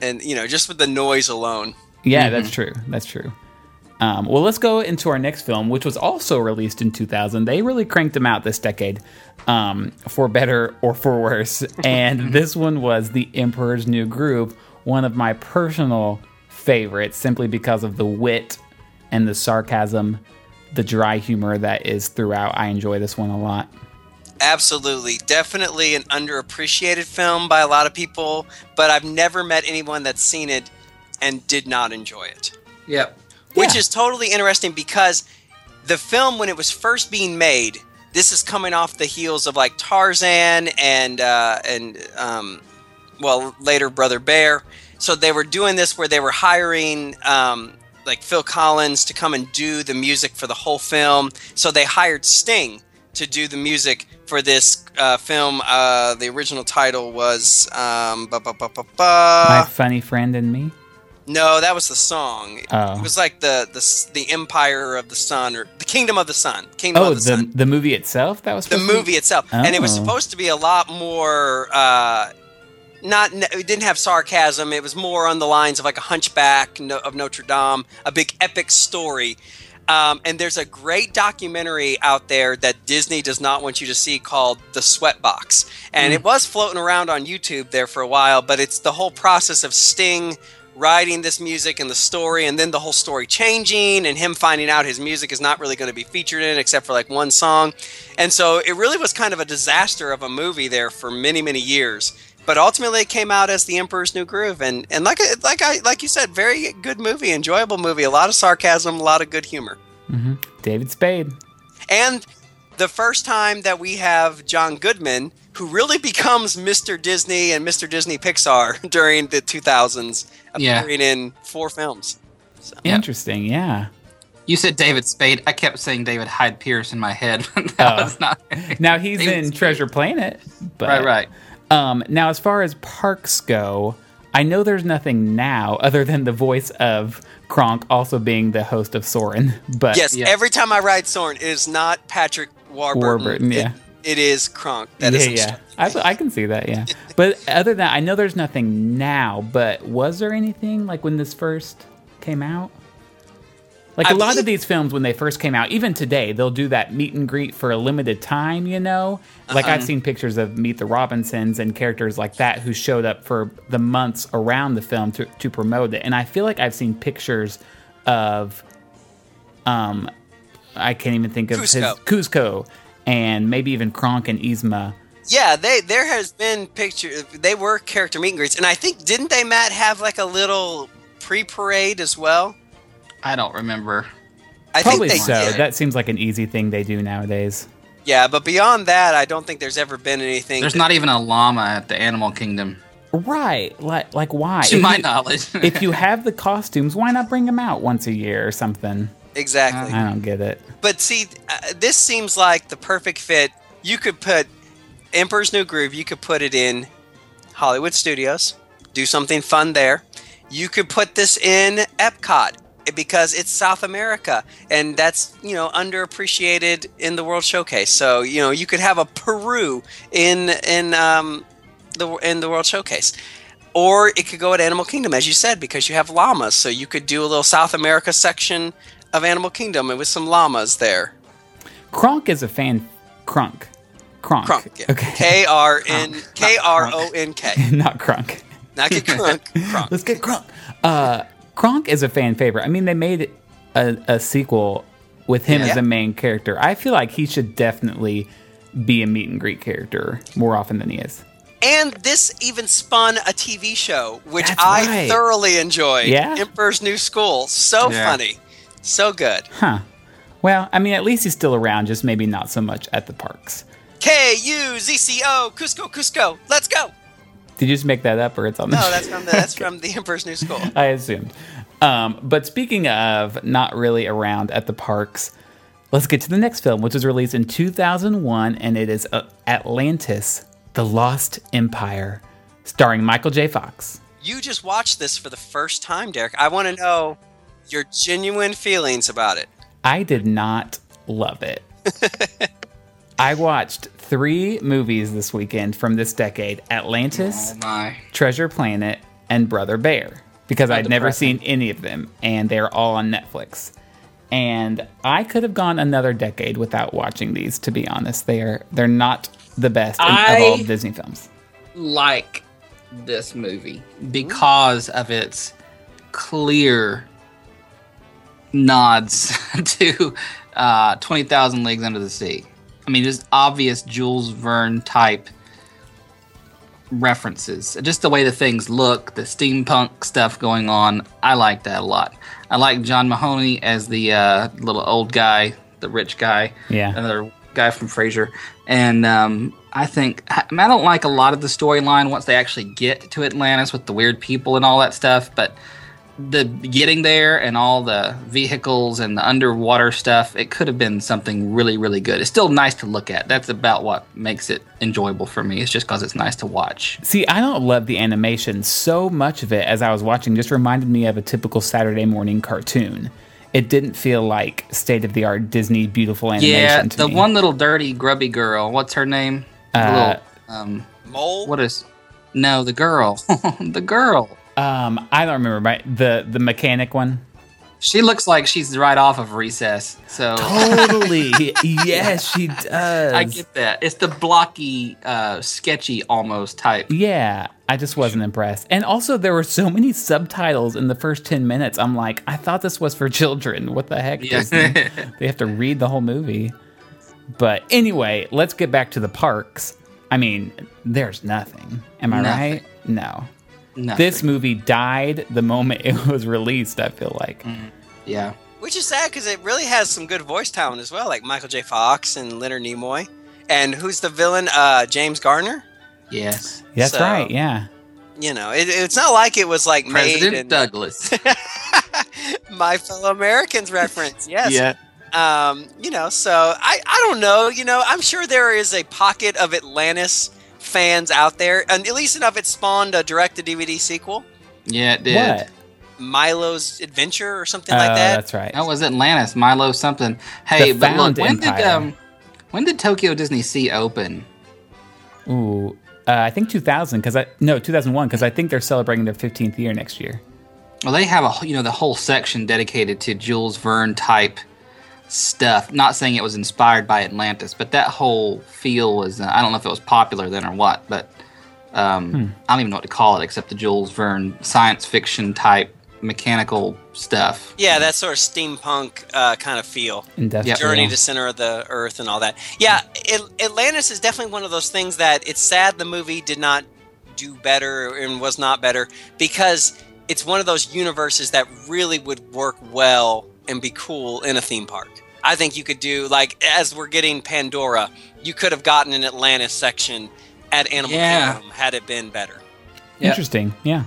and you know, just with the noise alone. Yeah, that's true. That's true. Um, well, let's go into our next film, which was also released in 2000. They really cranked them out this decade, um, for better or for worse. And this one was The Emperor's New Groove, one of my personal favorites, simply because of the wit and the sarcasm, the dry humor that is throughout. I enjoy this one a lot. Absolutely, definitely an underappreciated film by a lot of people, but I've never met anyone that's seen it and did not enjoy it. yep. which Yeah. is totally interesting because the film when it was first being made this is coming off the heels of like tarzan and uh, and um, well later brother bear so they were doing this where they were hiring um, like phil collins to come and do the music for the whole film so they hired sting to do the music for this uh, film uh, the original title was um. My funny friend and me. No, that was the song. Oh. It was like the the the Empire of the Sun or the Kingdom of the Sun. Kingdom Oh, of the, the Sun. the movie itself. That was The supposed to be- movie itself, and it was Oh. supposed to be a lot more. Uh, not it didn't have sarcasm. It was more on the lines of like a Hunchback of Notre Dame, a big epic story. Um, and there's a great documentary out there that Disney does not want you to see called The Sweatbox. And Hmm. it was floating around on YouTube there for a while, but it's the whole process of Sting writing this music and the story, and then the whole story changing, and him finding out his music is not really going to be featured in it except for like one song. And so it really was kind of a disaster of a movie there for many, many years. But ultimately, it came out as The Emperor's New Groove, and and like like I like you said, very good movie, enjoyable movie, a lot of sarcasm, a lot of good humor. Mm-hmm. David Spade. And the first time that we have John Goodman, who really becomes Mr. Disney and Mr. Disney Pixar during the 2000s, Yeah. appearing in four films. Yeah. Interesting. Yeah. You said David Spade. I kept saying David Hyde Pierce in my head. that Oh. was not. Now he's David in Spade. Treasure Planet. But, Right, right. Um, now, as far as parks go, I know there's nothing now other than the voice of Kronk also being the host of Soarin'. But Yes, Yeah. every time I ride Soarin', it is not Patrick Warburton. Warburton, yeah. It, it is Kronk. That yeah, is yeah, I, I can see that. Yeah, but other than that, I know there's nothing now. But was there anything like when this first came out? Like a lot of these films, when they first came out, even today, they'll do that meet and greet for a limited time. You know, like Uh-huh. I've seen pictures of Meet the Robinsons and characters like that who showed up for the months around the film to to promote it. And I feel like I've seen pictures of, um, I can't even think of his Kuzco. Kuzco, and maybe even Kronk and Yzma. Yeah, they there has been pictures. They were character meet and greets, and I think didn't they Matt have like a little pre parade as well? I don't remember. I Probably think so. did. That seems like an easy thing they do nowadays. yeah, but beyond that, I don't think there's ever been anything. There's not even a llama at the Animal Kingdom, Right. Like like why? to If my you- knowledge. if you have the costumes, why not bring them out once a year or something? exactly. I don't get it. But see, uh, this seems like the perfect fit. You could put Emperor's New Groove. You could put it in Hollywood Studios. Do something fun there. You could put this in Epcot because it's South America, and that's you know underappreciated in the World Showcase. So you know you could have a Peru in in um, the in the World Showcase. Or it could go at Animal Kingdom, as you said, because you have llamas. So you could do a little South America section of Animal Kingdom and with some llamas there. Kronk is a fan. Kronk. Kronk. Kronk. Yeah. Okay. K R N K R O N K. not Kronk. Not get crunk. Kronk. Let's get Kronk. Uh, Kronk is a fan favorite. I mean, they made a, a sequel with him Yeah. as the main character. I feel like he should definitely be a meet and greet character more often than he is. And this even spun a TV show, which That's I right. thoroughly enjoyed. Yeah? Emperor's New School. So Yeah. funny. So good. Huh. Well, I mean, at least he's still around, just maybe not so much at the parks. K U Z C O Kuzco Kuzco. Let's go. Did you just make that up, or it's on the? No, that's from the that's from the Emperor's New School. I assumed. Um, but speaking of not really around at the parks, let's get to the next film, which was released in 2001, and it is uh, Atlantis: The Lost Empire, starring Michael J. Fox. You just watched this for the first time, Derek. I want to know your genuine feelings about it. I did not love it. I watched three movies this weekend from this decade: Atlantis, oh my. Treasure Planet, and Brother Bear because I'd never seen any of them, and they're all on Netflix. And I could have gone another decade without watching these. To be honest, they are they're not the best in, of all Disney films. like this movie because of its clear nods to uh, 20,000 Leagues Under the Sea. I mean, just obvious Jules Verne type references. Just the way the things look, the steampunk stuff going on. I like that a lot. I like John Mahoney as the uh, little old guy, the rich guy. Yeah. Another guy from Frasier. And um, I think, I, mean, I don't like a lot of the storyline once they actually get to Atlantis with the weird people and all that stuff, but the getting there and all the vehicles and the underwater stuff, it could have been something really, really good. It's still nice to look at. That's about what makes it enjoyable for me. It's just because it's nice to watch. See, I don't love the animation. So much of it, as I was watching, just reminded me of a typical Saturday morning cartoon. It didn't feel like state of the art Disney beautiful animation. Yeah, to the me. one little dirty, grubby girl. What's her name? The Uh, little, um, Mole. what is? No, the girl. the girl. Um, I don't remember. Right, the the mechanic one. She looks like she's right off of Recess. So Totally. yes, she does. I get that. It's the blocky, uh, sketchy almost type. Yeah, I just wasn't impressed. And also, there were so many subtitles in the first 10 minutes. I'm like, I thought this was for children. What the heck? Yeah. They have to read the whole movie. But anyway, let's get back to the parks. I mean, there's nothing. Am I Nothing. right? No. Nothing. This movie died the moment it was released, I feel like. yeah. Which is sad because it really has some good voice talent as well, like Michael J. Fox and Leonard Nimoy. And who's the villain? Uh, James Garner. Yes. That's So- right, yeah. You know, it, it's not like it was like President made in Douglas. My Fellow Americans reference. Yes. Yeah. Um, you know, so I, I don't know. You know, I'm sure there is a pocket of Atlantis fans out there, and at least enough it spawned a direct to DVD sequel, Yeah, it did. What? Milo's Adventure or something Oh, like that. that's right. That was Atlantis, Milo something. Hey, The but look, Found when did um, when did Tokyo DisneySea open? Ooh, uh, I think 2000, because I, no, 2001, because I think they're celebrating their 15th year next year. Well, they have a you know the whole section dedicated to Jules Verne type stuff. Not saying it was inspired by Atlantis, but that whole feel was. Uh, I don't know if it was popular then or what, but um, Hmm. I don't even know what to call it except the Jules Verne science fiction type mechanical stuff. Yeah, that sort of steampunk uh, kind of feel. Industrial. Journey to center of the earth and all that. Yeah, At- Atlantis is definitely one of those things that it's sad the movie did not do better and was not better because it's one of those universes that really would work well and be cool in a theme park. I think you could do like as we're getting Pandora, you could have gotten an Atlantis section at Animal Yeah. Kingdom had it been better. Yep. Interesting. Yeah.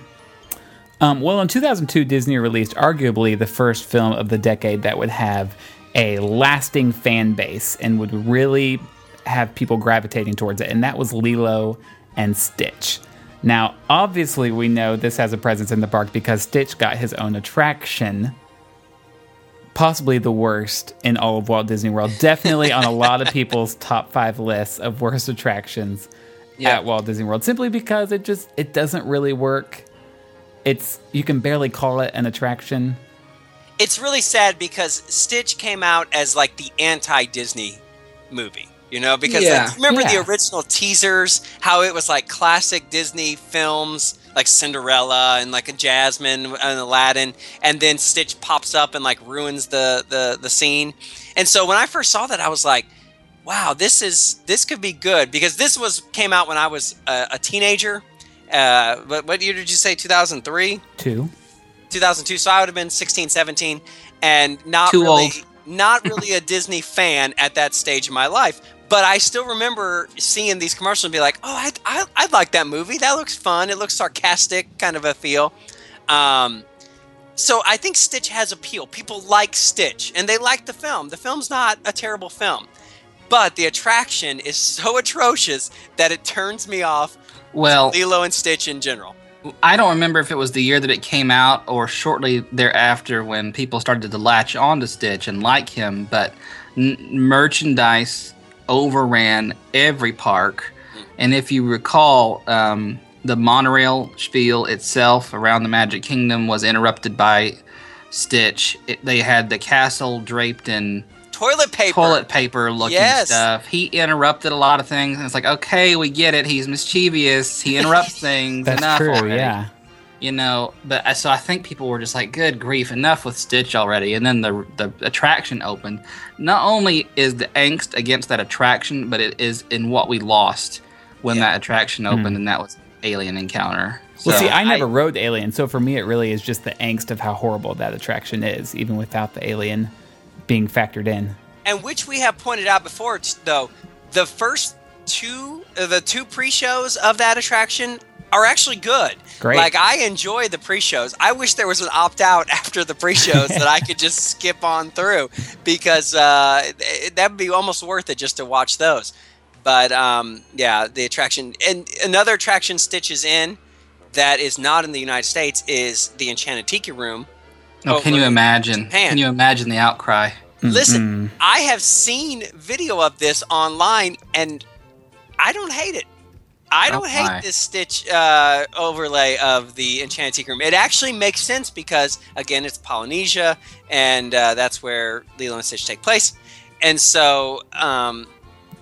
Um, well, in 2002, Disney released arguably the first film of the decade that would have a lasting fan base and would really have people gravitating towards it, and that was Lilo and Stitch. Now, obviously, we know this has a presence in the park because Stitch got his own attraction, possibly the worst in all of Walt Disney World. Definitely on a lot of people's top five lists of worst attractions Yeah. at Walt Disney World, simply because it just it doesn't really work. It's you can barely call it an attraction. It's really sad because Stitch came out as like the anti-Disney movie. You know, because Yeah. like, remember Yeah. the original teasers, how it was like classic Disney films, like Cinderella and like a Jasmine and Aladdin, and then Stitch pops up and like ruins the the the scene. And so when I first saw that, I was like, "Wow, this is this could be good," because this was came out when I was a, a teenager. Uh, but what year did you say? Two thousand three. Too 2002 so i would have been 16 17 and not Too really old. not really a disney fan at that stage of my life but i still remember seeing these commercials and be like oh i i I'd like that movie. That looks fun. It looks sarcastic kind of a feel. Um, so i think stitch has appeal. People like stitch and they like the film. The film's not a terrible film but the attraction is so atrocious that it turns me off Well, lilo and stitch in general. I don't remember if it was the year that it came out or shortly thereafter when people started to latch on to Stitch and like him, but n- merchandise overran every park. And if you recall, um, the monorail spiel itself around the Magic Kingdom was interrupted by Stitch. It, they had the castle draped in toilet paper toilet paper looking Yes. stuff. He interrupted a lot of things, and it's like, okay, we get it. He's mischievous. He interrupts things. that's enough true. already. Yeah. You know, but so I think people were just like, "Good grief, enough with Stitch already." And then the the attraction opened. Not only is the angst against that attraction, but it is in what we lost when Yeah. that attraction opened, and that was Alien Encounter. Hmm. Well, So see, I never I- rode Alien, so for me, it really is just the angst of how horrible that attraction is, even without the alien being factored in. and which we have pointed out before though the first two uh, the two pre-shows of that attraction are actually good Great. like i enjoy the pre-shows i wish there was an opt-out after the pre-shows that i could just skip on through because uh, that would be almost worth it just to watch those but um, yeah the attraction and another attraction stitches in that is not in the united states is the enchanted tiki room oh, can you imagine? Japan. Can you imagine the outcry? Listen, I have seen video of this online, and I don't hate it. I Oh, don't hate my. this Stitch uh, overlay of the Enchanted Secret Room. It actually makes sense because, again, it's Polynesia, and uh, that's where Lilo and Stitch take place. And so, um,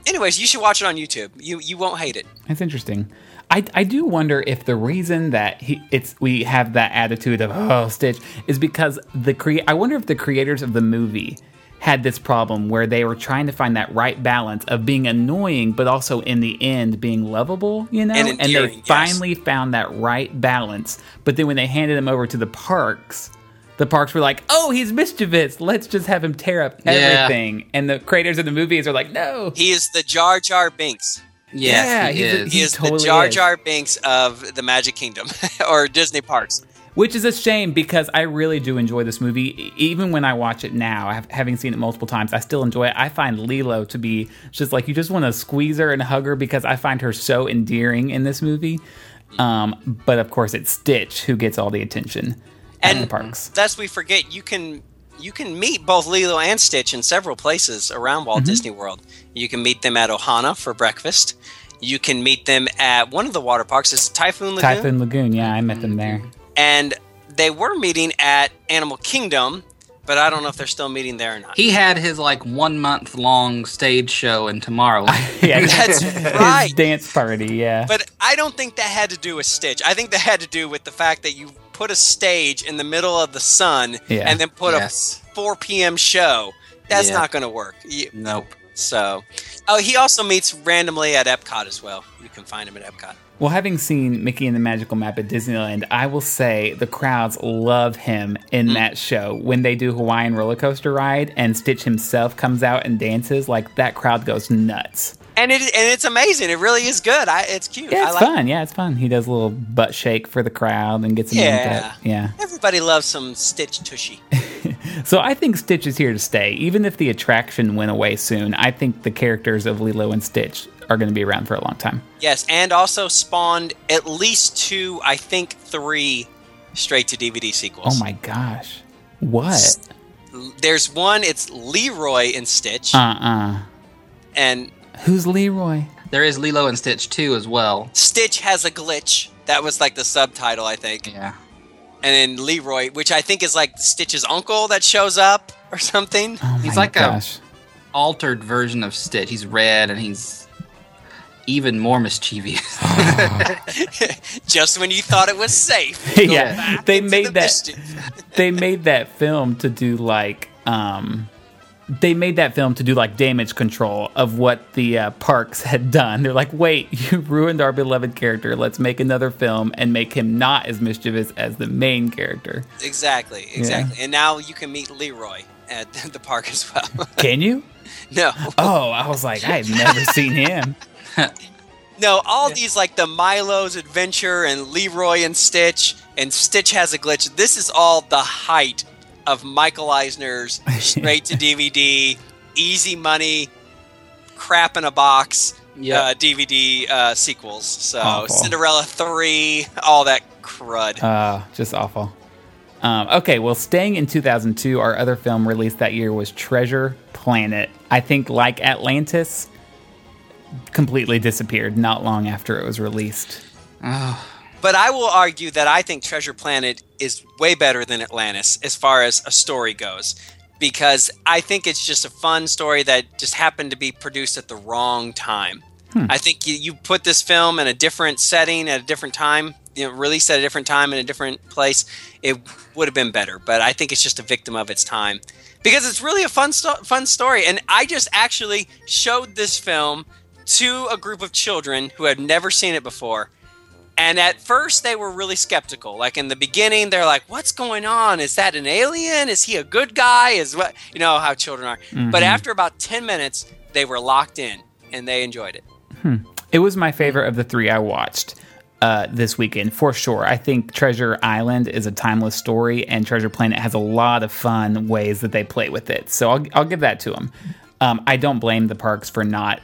anyways, you should watch it on YouTube. You you won't hate it. That's interesting. I, I do wonder if the reason that he it's we have that attitude of oh Stitch is because the crea- I wonder if the creators of the movie had this problem where they were trying to find that right balance of being annoying but also in the end being lovable, you know? And they endearing, yes. finally found that right balance. But then when they handed him over to the parks, the parks were like, "Oh, he's mischievous. Let's just have him tear up Yeah. everything." And the creators of the movies are like, "No." He is the Jar Jar Binks. Yes, Yeah, he he's a- is. He, He is totally the Jar is. Jar Binks of the Magic Kingdom or Disney parks. Which is a shame because I really do enjoy this movie. Even when I watch it now, have- having seen it multiple times, I still enjoy it. I find Lilo to be just like you just want to squeeze her and hug her because I find her so endearing in this movie. Um, but of course, it's Stitch who gets all the attention at And- the parks. That's we forget, you can you can meet both Lilo and Stitch in several places around Walt Mm-hmm. Disney World. You can meet them at Ohana for breakfast. You can meet them at one of the water parks. It's Typhoon Lagoon? Typhoon Lagoon, yeah, I met them there. And they were meeting at Animal Kingdom, but I don't know if they're still meeting there or not. He had his like one month long stage show in Tomorrowland. Yeah, That's his right. dance party, yeah. But I don't think that had to do with Stitch. I think that had to do with the fact that you put a stage in the middle of the sun Yeah. and then put Yes. a 4 p.m. show. That's Yeah. not going to work. You- nope. So, oh, he also meets randomly at Epcot as well. You can find him at Epcot. Well, having seen Mickey and the Magical Map at Disneyland, I will say the crowds love him in mm. that show. When they do Hawaiian roller coaster ride and Stitch himself comes out and dances, like that crowd goes nuts. And it and it's amazing. It really is good. I, it's cute. Yeah, I it's like fun. Yeah, it's fun. He does a little butt shake for the crowd and gets them Yeah. Yeah. Everybody loves some Stitch Tushy. So I think Stitch is here to stay. Even if the attraction went away soon, I think the characters of Lilo and Stitch are going to be around for a long time. Yes, and also spawned at least two, I think three, straight to DVD sequels. Oh my gosh. What? There's one. It's Leroy and Stitch, Uh uh and Who's Leroy? There is Lilo and Stitch too, as well. Stitch has a glitch. That was like the subtitle, I think. Yeah. And then Leroy, which I think is like Stitch's uncle that shows up or something. Oh He's my like a- Altered version of Stitch. He's red and he's even more mischievous. Just when you thought it was safe. yeah, they made the that. They made that film to do like um, they made that film to do like damage control of what the uh, parks had done. They're like, wait, you ruined our beloved character. Let's make another film and make him not as mischievous as the main character. Exactly, exactly. And now you can meet Leroy at the park as well. Can you? no. Oh, I was like, I've never seen him. No, all these like the Milo's Adventure and Leroy and Stitch and Stitch has a glitch. This is all the height of Michael Eisner's straight to DVD, easy money, crap in a box Yep. uh, DVD uh, sequels. So Awful. Cinderella three, all that crud. Uh, just awful. Um, okay, well, staying in 2002, our other film released that year was Treasure Planet. I think, like Atlantis, completely disappeared not long after it was released. Ah. But I will argue that I think Treasure Planet is way better than Atlantis as far as a story goes. Because I think it's just a fun story that just happened to be produced at the wrong time. Hmm. I think you, you put this film in a different setting at a different time, you know, released at a different time in a different place, it would have been better. But I think it's just a victim of its time because it's really a fun sto- fun story. And I just actually showed this film to a group of children who had never seen it before. And at first, they were really skeptical. Like in the beginning, they're like, "What's going on? Is that an alien? Is he a good guy? Is what you know how children are." But after about ten minutes, they were locked in and they enjoyed it. It was my favorite of the three I watched uh, this weekend, for sure. I think Treasure Island is a timeless story, and Treasure Planet has a lot of fun ways that they play with it. So I'll, I'll give that to them. Um, I don't blame the parks for not,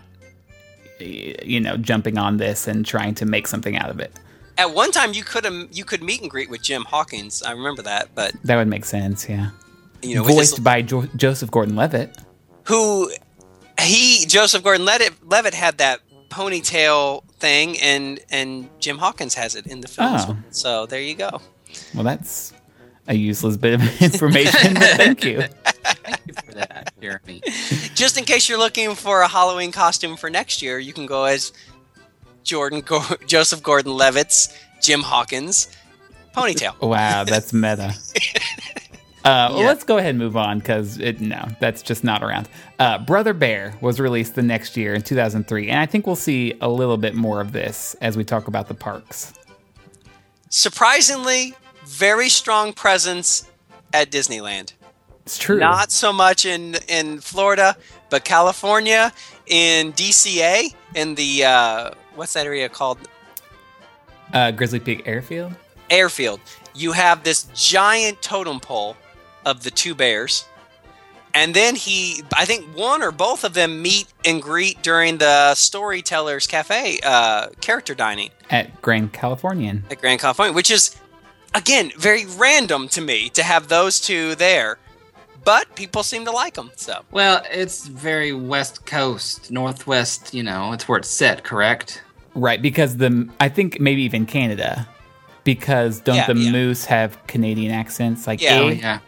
you know, jumping on this and trying to make something out of it. At one time, you could you could meet and greet with Jim Hawkins. I remember that, but That would make sense, yeah. you know, with his- Voiced by jo- Joseph Gordon-Levitt. who he Joseph Gordon-Levitt Levitt had that ponytail thing, and and Jim Hawkins has it in the film. Oh. So there you go. Well, that's a useless bit of information, but thank you. Thank you for that, Jeremy. Just in case you're looking for a Halloween costume for next year, you can go as Jordan Go- Joseph Gordon-Levitt's Jim Hawkins ponytail. Wow, that's meta. Uh, well, Yeah. let's go ahead and move on because no, that's just not around. Uh, Brother Bear was released the next year in 2003, and I think we'll see a little bit more of this as we talk about the parks. Surprisingly, very strong presence at Disneyland. It's true. Not so much in in Florida, but California, in DCA, in the uh, what's that area called? uh, Grizzly Peak Airfield. Airfield. You have this giant totem pole of the two bears, and then he, I think one or both of them meet and greet during the Storytellers Cafe uh, character dining At Grand Californian. at Grand California, which is again very random to me to have those two there, but people seem to like them. So Well, it's very West Coast, Northwest, you know, it's where it's set, correct? Right, because the I think maybe even Canada, because don't Yeah, the yeah. moose have Canadian accents? Like, Yeah. Oh, yeah.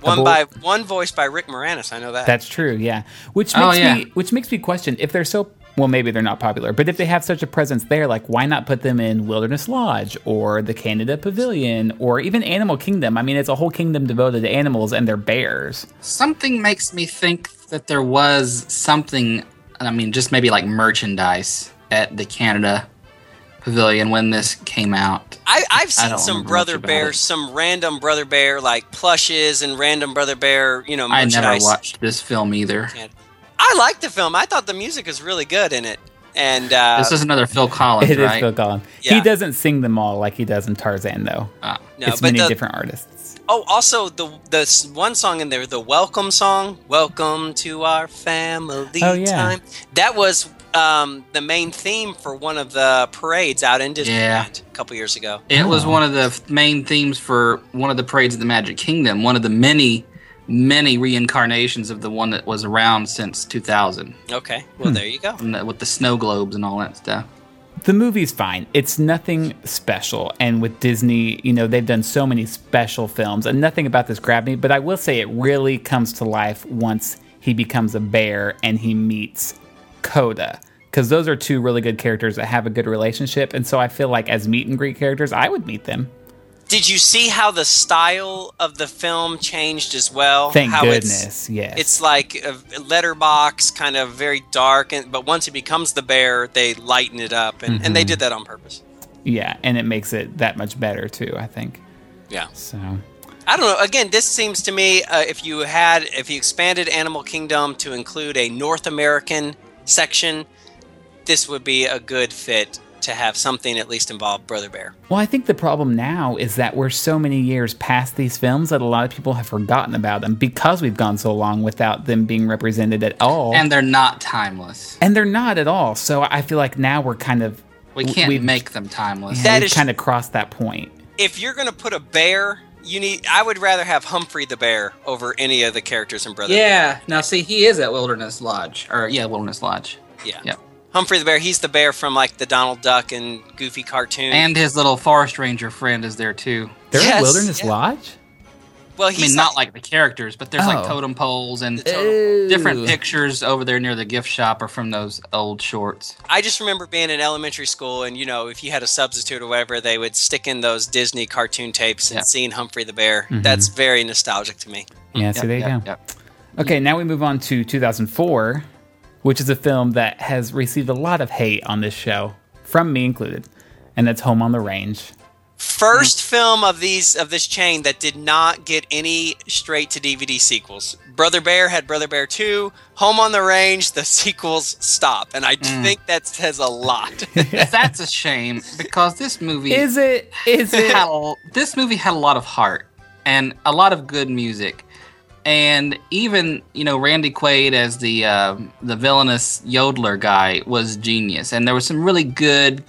one boy- by one voice by Rick Moranis. I know that. That's true, yeah. Which Oh, makes yeah. me which makes me question if they're so well, maybe they're not popular, but if they have such a presence there, like why not put them in Wilderness Lodge or the Canada Pavilion or even Animal Kingdom? I mean, it's a whole kingdom devoted to animals and they're bears. Something makes me think that there was something, I mean, just maybe like merchandise at the Canada Pavilion when this came out. I, I've seen don't some Brother much Bear, it. some random Brother Bear like plushes and random Brother Bear, you know, I never watched this film either. I liked the film. I thought the music was really good in it. And uh, this is another Phil Collins, It is right? Phil Collins. Yeah. He doesn't sing them all like he does in Tarzan, though. Ah. no, it's but many the, different artists. Oh, also the the one song in there, the welcome song, "Welcome to our family Oh, yeah. time." That was um, the main theme for one of the parades out in Disneyland Yeah. a couple years ago. It was one of the main themes for one of the parades of the Magic Kingdom. One of the many, many reincarnations of the one that was around since 2000, Okay, well Hmm. there you go. and that- with the snow globes and all that stuff. The movie's fine. It's nothing special. And with Disney, you know, they've done so many special films, and nothing about this grabbed me. But I will say it really comes to life once he becomes a bear and he meets Koda. Because those are two really good characters that have a good relationship. And so I feel like as meet and greet characters, I would meet them. Did you see how the style of the film changed as well? Thank how goodness. yes. It's, it's like a letterbox, kind of very dark, and but once he becomes the bear, they lighten it up, and, Mm-hmm. and they did that on purpose. yeah. And it makes it that much better, too, I think. Yeah. So. I don't know. Again, this seems to me uh, if you had if you expanded Animal Kingdom to include a North American section, this would be a good fit to have something at least involve Brother Bear. Well, I think the problem now is that we're so many years past these films that a lot of people have forgotten about them because we've gone so long without them being represented at all. And they're not timeless. And they're not at all. So I feel like now we're kind of We can't we've- make them timeless. That we've is- kind of crossed that point. If you're going to put a bear, you need. I would rather have Humphrey the bear over any of the characters in Brother. Bear. yeah. Now, see, he is at Wilderness Lodge, or yeah, Wilderness Lodge, yeah, Yep. Humphrey the bear. He's the bear from like the Donald Duck and Goofy cartoon. and his little forest ranger friend is there too. They're Yes, at Wilderness yeah. Lodge? well, I he's mean, not like the characters, but there's Oh. like totem poles and totem different pictures over there near the gift shop are from those old shorts. I just remember being in elementary school, and you know, if you had a substitute or whatever, they would stick in those Disney cartoon tapes and Yeah. seeing Humphrey the Bear. Mm-hmm. That's very nostalgic to me. Yeah, so Yep, there you yep, go. yep. Okay, now we move on to 2004, which is a film that has received a lot of hate on this show, from me included, and that's Home on the Range. First film of these of this chain that did not get any straight to DVD sequels. Brother Bear had Brother Bear 2, Home on the Range, the sequels stop. And I Mm. think that says a lot. That's a shame because this movie Is it? Is it? had a, this movie had a lot of heart and a lot of good music, and even you know Randy Quaid as the uh, the villainous yodeler guy was genius, and there was some really good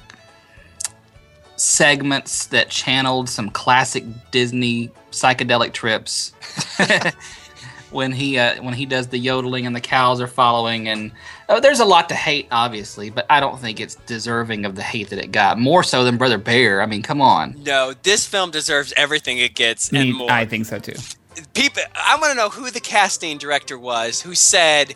segments that channeled some classic Disney psychedelic trips. when he uh, when he does the yodeling and the cows are following and oh, there's a lot to hate obviously but i don't think it's deserving of the hate that it got more so than brother bear i mean come on no, this film deserves everything it gets and Me- more. I think so too. People i want to know who the casting director was who said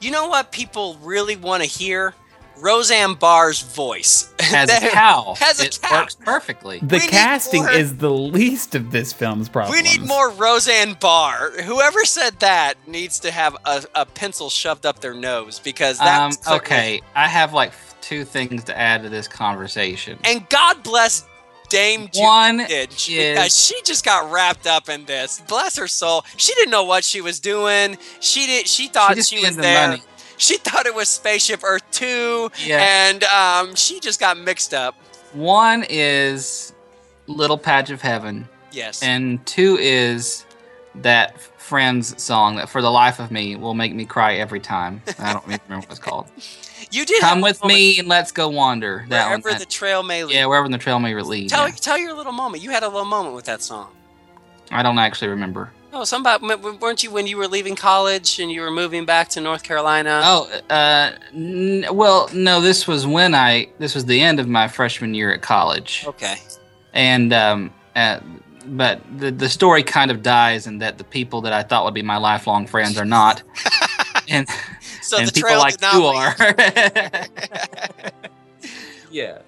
you know what people really want to hear? Roseanne barr's voice. As a That- cow. as a it cow. works perfectly. The We casting more- is the least of this film's problems. we need more roseanne barr. Whoever said that needs to have a, a pencil shoved up their nose because um, that's clearly- okay. I have like two things to add to this conversation. And god bless dame One is- because she just got wrapped up in this. Bless her soul. She didn't know what she was doing. She did she thought just she, was the there. money. she thought it was spaceship earth 2 Yeah. and um, she just got mixed up. One is little patch of heaven. Yes. And two is that friends song that for the life of me will make me cry every time. I don't remember what it's called you did come with me and let's go wander that one wherever the trail may lead yeah wherever the trail may lead tell, yeah. tell your little moment you had a little moment with that song i don't actually remember Oh, somebody weren't you when you were leaving college and you were moving back to North Carolina? Oh, uh, n- well, no. This was when I. This was the end of my freshman year at college, Okay. and um, uh, but the the story kind of dies in that the people that I thought would be my lifelong friends are not, and So and the people trail like did not you are. yeah.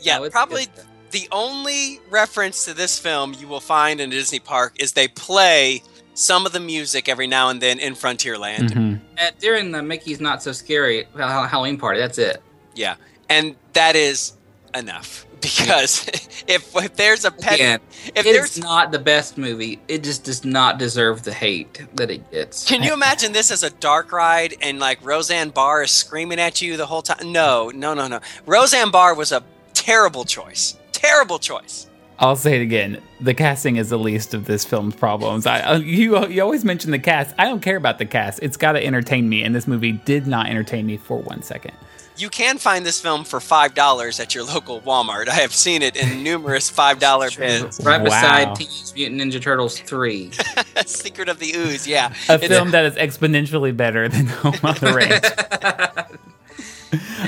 Yeah, No, it's- probably it's- the only reference to this film you will find in a Disney park is they play some of the music every now and then in Frontierland. Mhm. At, during the Mickey's Not So Scary Halloween party. That's it. Yeah. And that is enough because if, if there's a pet, Again, if it's there's not the best movie. It just does not deserve the hate that it gets. Can you imagine this as a dark ride and like Roseanne Barr is screaming at you the whole time? No, no, no, no. Roseanne Barr was a terrible choice. Terrible choice. I'll say it again. The casting is the least of this film's problems. I, uh, you you always mention the cast. I don't care about the cast. It's got to entertain me, and this movie did not entertain me for one second. You can find this film for five dollars at your local Walmart. I have seen it in numerous five dollar bins. Right beside Wow. Teenage Mutant Ninja Turtles 3. Secret of the Ooze, yeah. A It's- film that is exponentially better than Home on the Range.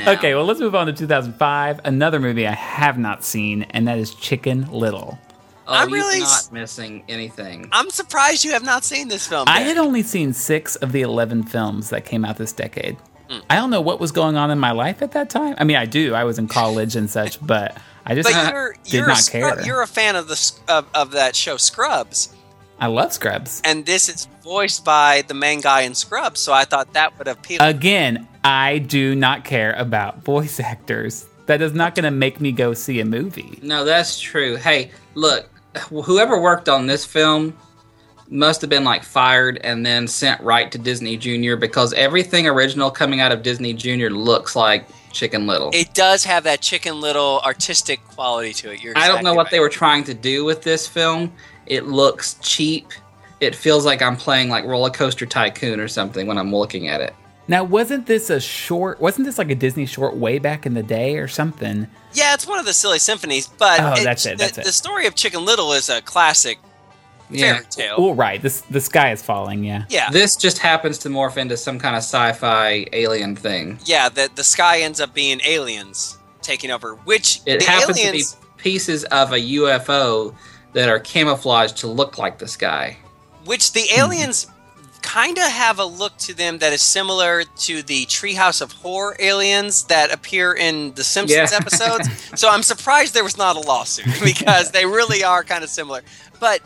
Okay, well, let's move on to 2005. Another movie I have not seen, and that is Chicken Little. Oh, I'm really not missing anything. I'm surprised you have not seen this film. I had only seen six of the 11 films that came out this decade. I don't know what was going on in my life at that time. I mean, I do. I was in college and such, but I just But you're did you're a, not Scrub- care. you're a fan of the of, of that show Scrubs, I love Scrubs. and this is voiced by the main guy in Scrubs, so I thought that would appeal. Again, I do not care about voice actors. That is not going to make me go see a movie. No, that's true. Hey, look, whoever worked on this film must have been like fired and then sent right to Disney Junior because everything original coming out of Disney Junior looks like Chicken Little. it does have that Chicken Little artistic quality to it. You're I don't know what right. they were trying to do with this film. It looks cheap. It feels like I'm playing like Roller Coaster Tycoon or something when I'm looking at it. Now, wasn't this a short? Wasn't this like a Disney short way back in the day or something? Yeah, it's one of the silly symphonies, but Oh, that's it, the, that's it. the story of Chicken Little is a classic Yeah. fairy tale. Oh, right. This the sky is falling. Yeah. Yeah, This just happens to morph into some kind of sci-fi alien thing. yeah. The the sky ends up being aliens taking over, which It the happens aliens. to be pieces of a UFO that are camouflaged to look like the sky. which the Hmm. aliens kind of have a look to them that is similar to the Treehouse of Horror aliens that appear in the Simpsons Yeah. episodes. so I'm surprised there was not a lawsuit because they really are kind of similar. But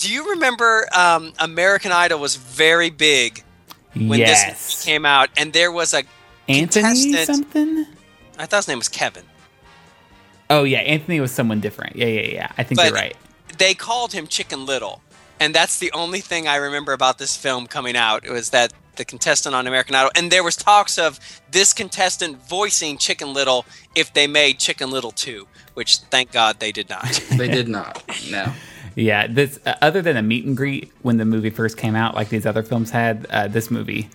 do you remember um, American Idol was very big when this yes. movie came out, and there was a Anthony contestant- something. I thought his name was Kevin. Oh yeah, Anthony was someone different. Yeah, yeah, yeah. I think But- you're right. They called him Chicken Little, and that's the only thing I remember about this film coming out. It was that the contestant on American Idol, and there was talks of this contestant voicing Chicken Little if they made Chicken Little 2, which thank God they did not. They did not. No. Yeah, this uh, other than a meet and greet when the movie first came out, like these other films had, uh, this movie.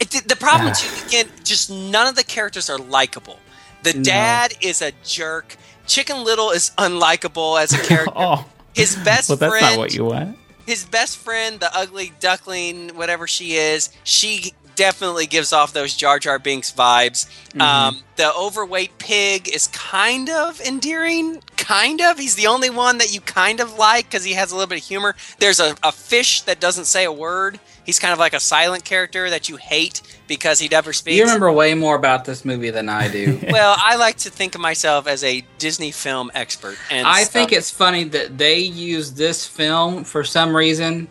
It, the- the problem too, again, just none of the characters are likable. The dad is a jerk. Chicken Little is unlikable as a character. Oh, His best well, that's friend not what you want. his best friend, the ugly duckling, whatever she is, she definitely gives off those Jar Jar Binks vibes. Mm-hmm. Um, the overweight pig is kind of endearing, kind of. He's the only one that you kind of like because he has a little bit of humor. There's a, a fish that doesn't say a word. He's kind of like a silent character that you hate because he never speaks. You remember way more about this movie than I do. well, I like to think of myself as a Disney film expert, and I stuff. think it's funny that they used this film for some reason.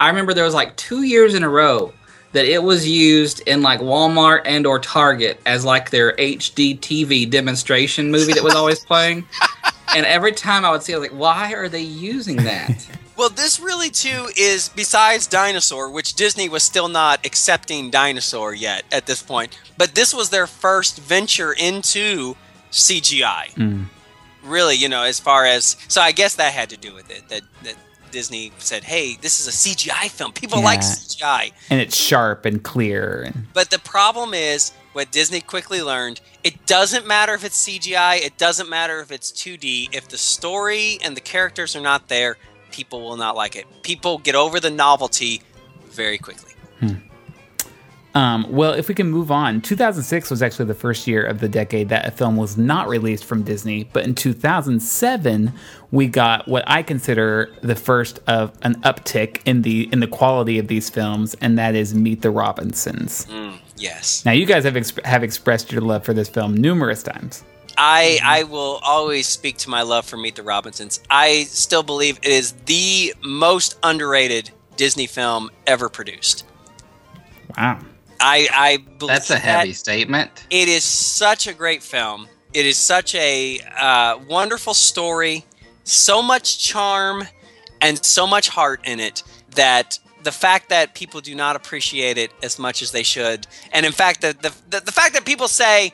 I remember there was like two years in a row that it was used in like Walmart and or Target as like their HD TV demonstration movie that was always playing. And every time I would see, I was like, why are they using that? Well, this really too is besides Dinosaur, which Disney was still not accepting Dinosaur yet at this point, but this was their first venture into CGI. Hmm. Really, you know, as far as so, I guess that had to do with it. That that Disney said, "Hey, this is a CGI film. People like CGI." And it's sharp and clear. But the problem is what Disney quickly learned it doesn't matter if it's CGI, it doesn't matter if it's 2D. If the story and the characters are not there, people will not like it. People get over the novelty very quickly. Hmm. Um, well, if we can move on, 2006 was actually the first year of the decade that a film was not released from Disney. But in 2007, we got what I consider the first of an uptick in the in the quality of these films, and that is Meet the Robinsons. Yes. Now, you guys have exp- have expressed your love for this film numerous times. I I will always speak to my love for Meet the Robinsons. I still believe it is the most underrated Disney film ever produced. Wow. I I believe That's a that heavy statement. It is such a great film. It is such a uh, wonderful story, so much charm, and so much heart in it that the fact that people do not appreciate it as much as they should, and in fact, the the, the, the fact that people say,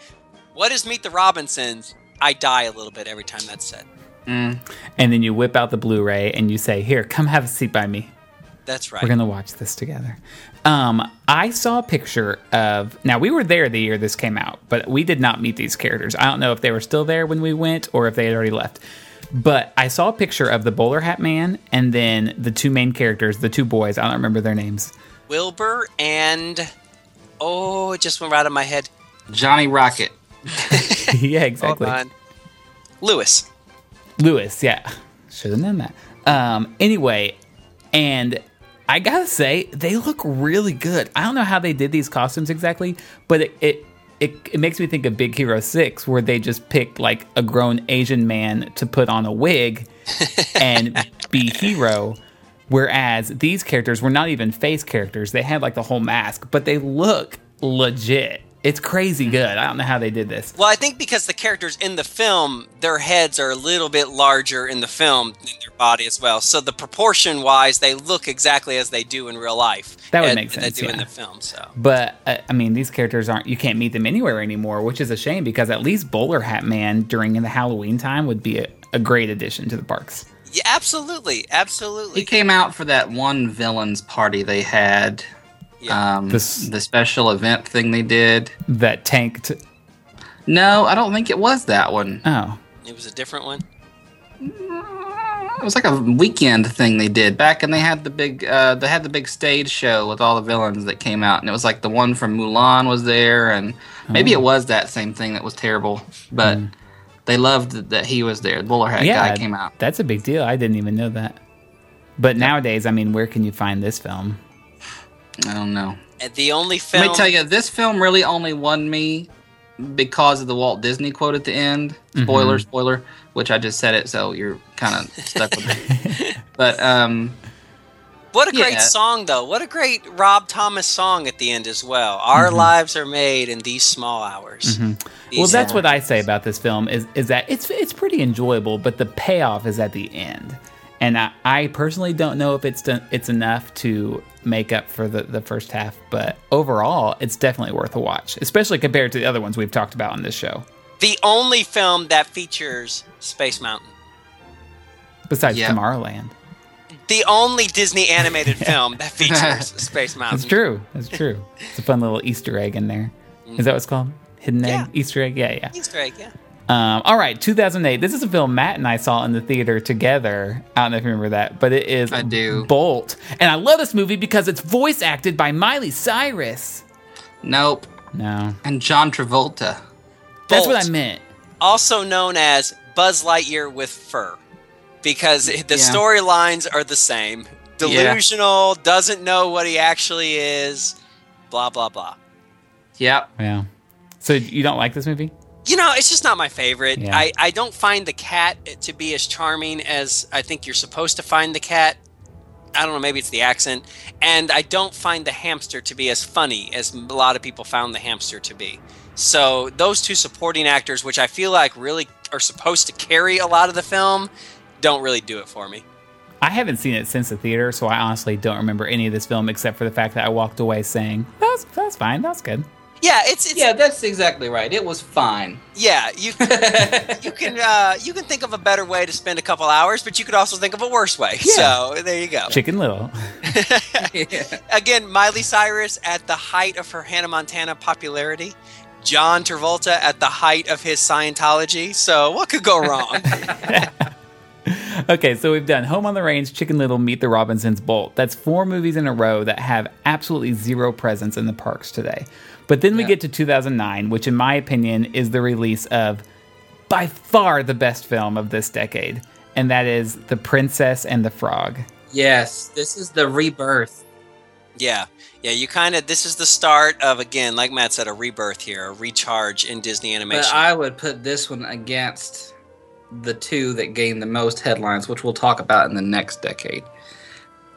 "What is Meet the Robinsons?" I die a little bit every time that's said. And then you whip out the Blu-ray and you say, "Here, come have a seat by me. That's right. We're gonna watch this together." Um, I saw a picture of. Now we were there the year this came out, but we did not meet these characters. I don't know if they were still there when we went or if they had already left. But I saw a picture of the bowler hat man and then the two main characters, the two boys. I don't remember their names. Wilbur and oh, it just went right out of my head. Johnny Rocket. yeah, Hold exactly. on. Lewis. Lewis, yeah. Should have known that. Um, anyway, and I gotta say, they look really good. I don't know how they did these costumes exactly, but it it, it, it makes me think of Big Hero 6, where they just picked like a grown Asian man to put on a wig and be hero. Whereas these characters were not even face characters. They had like the whole mask, but they look legit. It's crazy good. I don't know how they did this. Well, I think because the characters in the film, their heads are a little bit larger in the film than their body as well. So the proportion wise, they look exactly as they do in real life. That would and- make They sense, do in the film. So But uh, I mean, these characters aren't. You can't meet them anywhere anymore, which is a shame because at least Bowler Hat Man during the Halloween time would be a, a great addition to the parks. yeah, absolutely, absolutely. He came out for that one villains party they had. Yeah. Um, This- the special event thing they did. That tanked. No, I don't think it was that one. Oh, it was a different one. It was like a weekend thing they did back, and they had the big, uh, they had the big stage show with all the villains that came out, and it was like the one from Mulan was there, and maybe Oh. it was that same thing that was terrible, but they loved that he was there. The bowler hat yeah, guy came out. That's a big deal. I didn't even know that. But nowadays, I mean, where can you find this film? I don't know. And the only film. Let me tell you, this film really only won me because of the Walt Disney quote at the end. Mm-hmm. Spoiler, spoiler. Which I just said it, so you're kind of stuck with it. But um, What a great Yeah. song, though. What a great Rob Thomas song at the end as well. Our mm-hmm. lives are made in these small hours. Mm-hmm. Well, These that's are- what I say about this film is is that it's it's pretty enjoyable, but the payoff is at the end. And I, I personally don't know if it's done, it's enough to make up for the, the first half, but overall, it's definitely worth a watch, especially compared to the other ones we've talked about on this show. the only film that features Space Mountain. Besides Yeah. Tomorrowland, The only Disney animated film that features Space Mountain. that's true. That's true. It's a fun little Easter egg in there. Is that what it's called? Hidden egg, Easter egg. Yeah, yeah. Easter egg, yeah. Um, all right, 2008. This is a film Matt and I saw in the theater together. I don't know if you remember that, but it is I do. Bolt. And I love this movie because it's voice acted by Miley Cyrus. nope. No, And John Travolta. that's what I meant. Also known as Buzz Lightyear with fur. Because the Yeah. storylines are the same. Delusional, doesn't know what he actually is, blah, blah, blah. Yep. Yeah. So you don't like this movie? You know, it's just not my favorite. Yeah. I, I don't find the cat to be as charming as I think you're supposed to find the cat. I don't know, maybe it's the accent. And I don't find the hamster to be as funny as a lot of people found the hamster to be. So those two supporting actors, which I feel like really are supposed to carry a lot of the film, don't really do it for me. I haven't seen it since the theater, so I honestly don't remember any of this film except for the fact that I walked away saying, that's, that's fine, that's good. Yeah, it's, it's Yeah, that's exactly right. It was fine. yeah, you you can uh, you can think of a better way to spend a couple hours, but you could also think of a worse way. So there you go. Chicken Little. Again, Miley Cyrus at the height of her Hannah Montana popularity. John Travolta at the height of his Scientology. So what could go wrong? Okay, so we've done Home on the Range, Chicken Little, Meet the Robinsons, Bolt. That's four movies in a row that have absolutely zero presence in the parks today. But then we Yeah. get to 2009, which, in my opinion, is the release of by far the best film of this decade, and that is The Princess and the Frog. Yes, this is the rebirth. yeah. Yeah, you kind of this is the start of again, like Matt said, a rebirth here, a recharge in Disney animation. But I would put this one against the two that gained the most headlines, which we'll talk about in the next decade.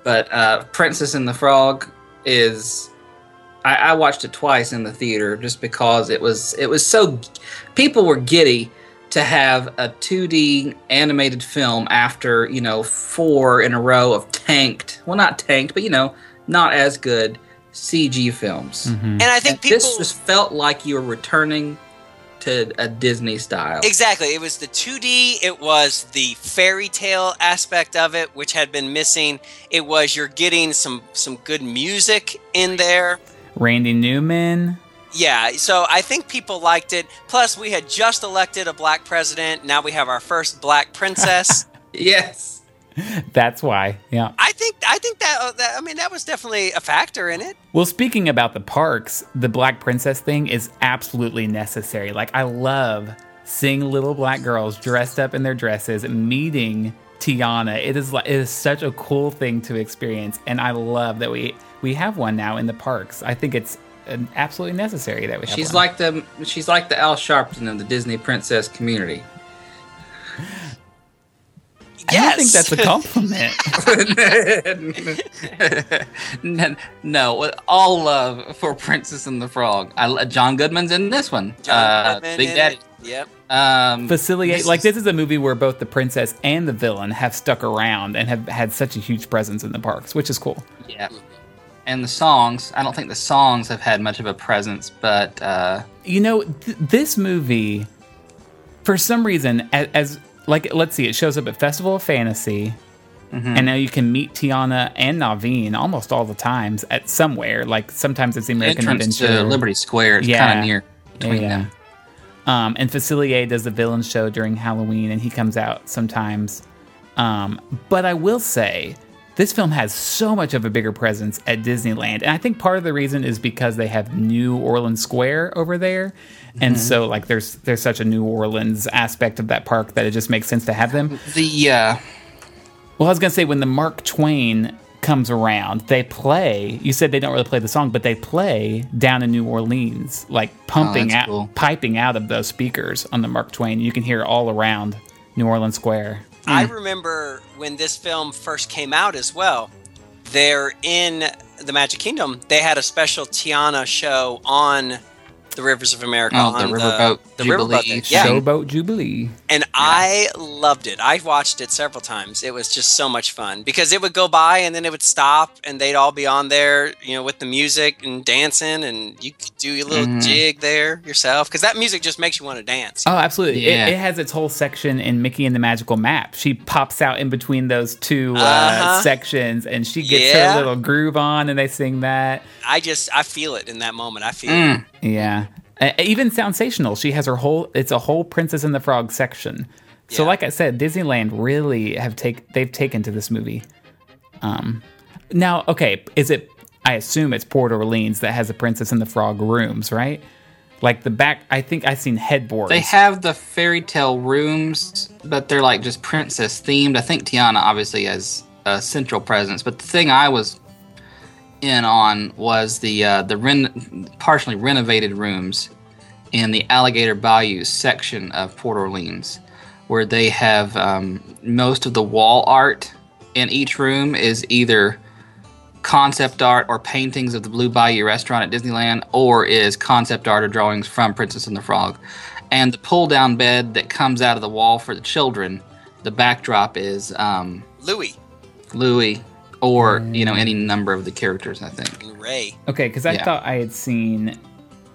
But uh, Princess and the Frog is, I, I watched it twice in the theater just because it was it was so people were giddy to have a 2D animated film after you know four in a row of tanked well not tanked but you know not as good CG films. Mm-hmm. And I think And people this just felt like you were returning to a Disney style. Exactly. It was the 2D, it was the fairy tale aspect of it which had been missing. It was you're getting some some good music in there. Randy Newman. Yeah, so I think people liked it. Plus we had just elected a black president. Now we have our first black princess. Yes. That's why. Yeah. I think I think that, uh, that I mean that was definitely a factor in it. Well, speaking about the parks, the Black Princess thing is absolutely necessary. Like, I love seeing little black girls dressed up in their dresses meeting Tiana. It is like it is such a cool thing to experience, and I love that we we have one now in the parks. I think it's an absolutely necessary that we have. She's one. like the she's like the Al Sharpton of the Disney princess community. I don't think that's a compliment. N- no, all love for Princess and the Frog. I, John Goodman's in this one. John uh, Goodman Big Daddy. Yep. Um, Facilier like this is a movie where both the princess and the villain have stuck around and have had such a huge presence in the parks, which is cool. yeah. And the songs, I don't think the songs have had much of a presence, but uh, You know, th- this movie, for some reason, as, as like, let's see, it shows up at Festival of Fantasy, and now you can meet Tiana and Naveen almost all the times at somewhere. Like sometimes it's the American entrance Adventure, to Liberty Square It's Yeah. kind of near between yeah. them. Um, and Facilier does the villain show during Halloween, and he comes out sometimes. Um, but I will say, this film has so much of a bigger presence at Disneyland, and I think part of the reason is because they have New Orleans Square over there, and so like there's there's such a New Orleans aspect of that park that it just makes sense to have them. The uh, Well, I was gonna say when the Mark Twain comes around, they play. You said they don't really play the song, but they play down in New Orleans, like pumping Oh, out, cool. piping out of those speakers on the Mark Twain. You can hear all around New Orleans Square. I mm. remember when this film first came out as well. There in the Magic Kingdom, they had a special Tiana show on the Rivers of America. Oh, the on Riverboat the Jubilee Riverboat thing. show. Yeah, Showboat Jubilee. and I loved it. I watched it several times. It was just so much fun because it would go by and then it would stop and they'd all be on there, you know, with the music and dancing, and you could do your little Mhm. jig there yourself because that music just makes you want to dance. Oh, absolutely! Yeah. It, it has its whole section in Mickey and the Magical Map. She pops out in between those two uh, Uh-huh. sections, and she gets Yeah. her little groove on, and they sing that. I just I feel it in that moment. I feel Mm. it. Yeah. Uh, even Soundsational. She has her whole it's a whole Princess and the Frog section. So Yeah. like I said, Disneyland really have take they've taken to this movie. Um now, okay, is it I assume it's Port Orleans that has the Princess and the Frog rooms, right? Like the back I think I've seen headboards. They have the fairy tale rooms, but they're like just princess themed. I think Tiana obviously has a central presence, but the thing I was in on was the uh, the ren- partially renovated rooms in the Alligator Bayou section of Port Orleans, where they have um, most of the wall art in each room is either concept art or paintings of the Blue Bayou restaurant at Disneyland, or is concept art or drawings from Princess and the Frog. And the pull down bed that comes out of the wall for the children, the backdrop is um, Louis Louis or mm. you know any number of the characters. I think. and Ray. Okay, because I Yeah. thought I had seen,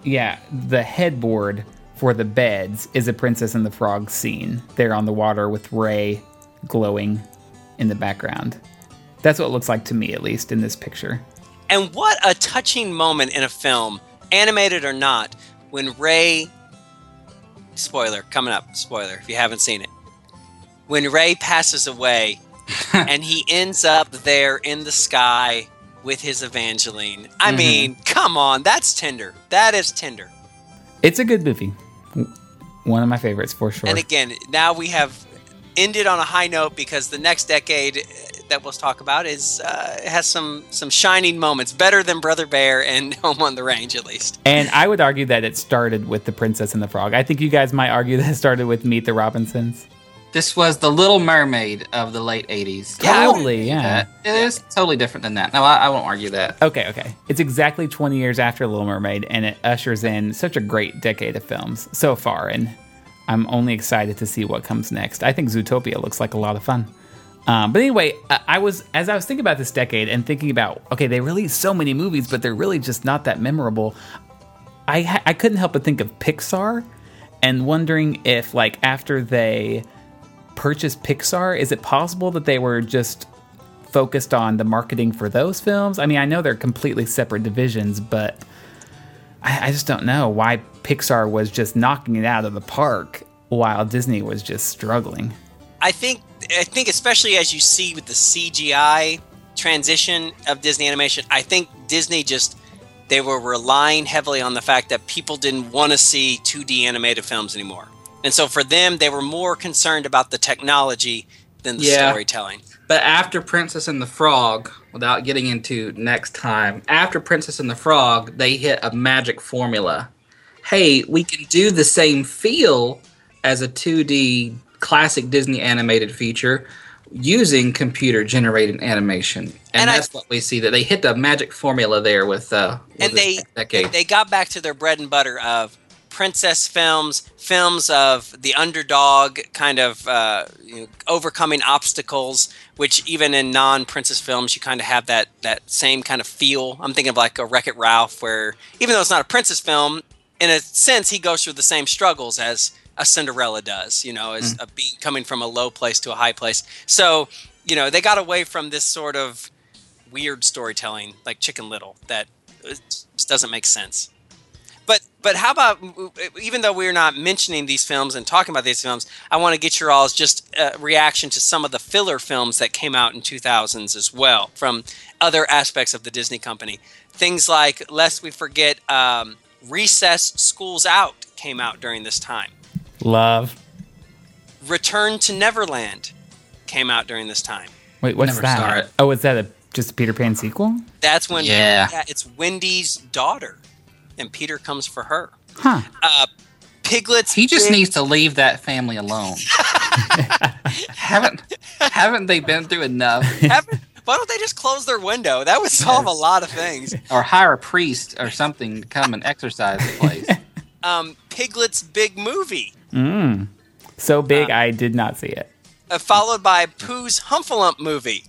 yeah, the headboard for the beds is a Princess and the Frog scene there on the water with Ray glowing in the background. That's what it looks like to me, at least in this picture. And what a touching moment in a film, animated or not, when Ray. Spoiler coming up. Spoiler if you haven't seen it. When Ray passes away, and he ends up there in the sky with his Evangeline. I Mhm. mean, come on, that's tender. That is tender. It's a good movie. One of my favorites for sure. And again, now we have ended on a high note because the next decade that we'll talk about is uh, has some some shining moments, better than Brother Bear and Home on the Range, at least. And I would argue that it started with The Princess and the Frog. I think you guys might argue that it started with Meet the Robinsons. This was the Little Mermaid of the late '80s. Totally, yeah. It is totally different than that. No, I, I won't argue that. Okay, okay. It's exactly 20 years after Little Mermaid, and it ushers in such a great decade of films so far, and I'm only excited to see what comes next. I think Zootopia looks like a lot of fun. Um, but anyway, I I was as I was thinking about this decade and thinking about okay, they released so many movies, but they're really just not that memorable. I I couldn't help but think of Pixar and wondering if like after they purchased Pixar, is it possible that they were just focused on the marketing for those films? I mean, I know they're completely separate divisions, but I, I just don't know why Pixar was just knocking it out of the park while Disney was just struggling. I think I think especially as you see with the CGI transition of Disney animation, I think Disney just they were relying heavily on the fact that people didn't want to see 2D animated films anymore. And so for them, they were more concerned about the technology than the Yeah. storytelling. But after Princess and the Frog, without getting into next time, after Princess and the Frog, they hit a magic formula. Hey, we can do the same feel as a 2D classic Disney animated feature using computer generated animation. And, And I- that's what we see that they hit the magic formula there with uh with and they decade. they got back to their bread and butter of princess films, films of the underdog, kind of uh, you know, overcoming obstacles. Which even in non-princess films, you kind of have that that same kind of feel. I'm thinking of like a Wreck It Ralph, where even though it's not a princess film, in a sense, he goes through the same struggles as a Cinderella does. You know, as a being coming from a low place to a high place. So you know, they got away from this sort of weird storytelling like Chicken Little that uh, just doesn't make sense. But but how about even though we're not mentioning these films and talking about these films, I want to get your all's just uh, reaction to some of the filler films that came out in 2000s as well from other aspects of the Disney company. Things like lest we forget um, Recess Schools Out came out during this time. Love. Return to Neverland came out during this time. Wait, what's Never that? it. Oh, is that a just a Peter Pan sequel? That's when Yeah. it's Wendy's daughter, and Peter comes for her. Huh. Uh, Piglet's he just big- needs to leave that family alone. haven't haven't they been through enough? Haven't- Why don't they just close their window? That would solve a lot of things. or hire a priest or something to come and exercise the place. Um, Piglet's big movie, Mm. So big, I did not see it. uh, followed by Pooh's Humphalump movie,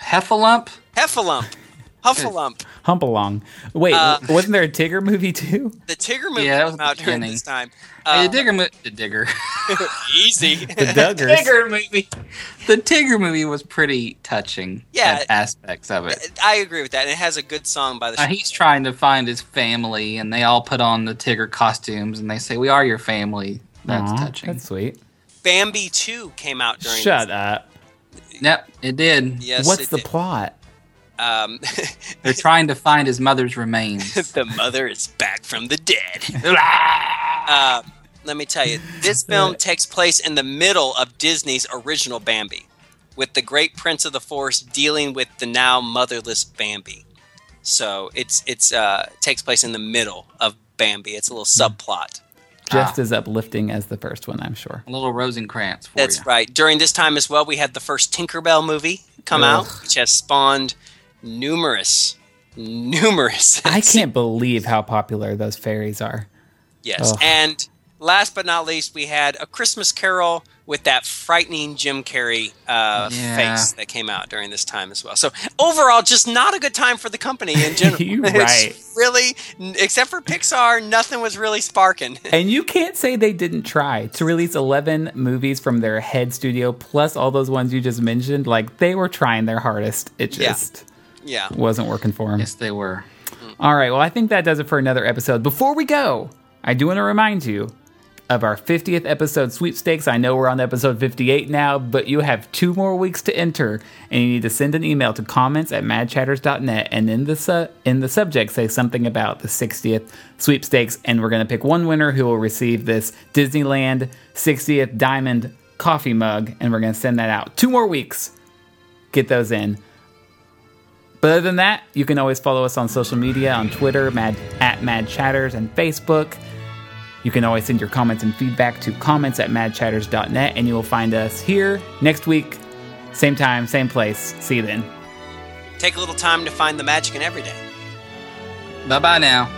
Heffalump? Heffalump, Humphalump. Hump along. Wait, Uh, wasn't there a Tigger movie too? The Tigger movie Yeah, that was came out the during this time. Hey, Uh, the Digger mo- the Digger. easy. The Duggars. Tigger movie. The Tigger movie was pretty touching. Yeah. aspects of it. I agree with that. And it has a good song by the. Uh, he's trying to find his family, and they all put on the Tigger costumes, and they say, "We are your family." That's Aw, touching. That's sweet. Bambi Two came out during. Shut this- up. Yep, it did. Yes. What's it the did. plot? Um, They're trying to find his mother's remains. the mother is back from the dead. Uh, let me tell you, this film takes place in the middle of Disney's original Bambi, with the great prince of the forest dealing with the now motherless Bambi. So it's it's uh, takes place in the middle of Bambi. It's a little subplot. Just as uplifting as the first one, I'm sure. A little Rosencrantz for That's you. right. During this time as well, we had the first Tinkerbell movie come out, which has spawned numerous, numerous. I can't believe how popular those fairies are. Yes. Ugh. And last but not least, we had A Christmas Carol with that frightening Jim Carrey uh, Yeah. face that came out during this time as well. So overall, just not a good time for the company in general. You're It's right. really, except for Pixar, nothing was really sparking. And you can't say they didn't try to release 11 movies from their head studio, plus all those ones you just mentioned. Like, they were trying their hardest. It just yeah. Wasn't working for them. Yes, they were. Hmm. All right, well, I think that does it for another episode. Before we go, I do want to remind you of our 50th episode sweepstakes. I know we're on episode 58 now, but you have two more weeks to enter, and you need to send an email to comments at madchatters.net, and in the, su- in the subject, say something about the 60th sweepstakes, and we're going to pick one winner who will receive this Disneyland 60th Diamond coffee mug, and we're going to send that out. Two more weeks. Get those in. But other than that, you can always follow us on social media on Twitter, Mad, at Mad Chatters, and Facebook. You can always send your comments and feedback to comments at madchatters.net, and you will find us here next week, same time, same place. See you then. Take a little time to find the magic in every day. Bye bye now.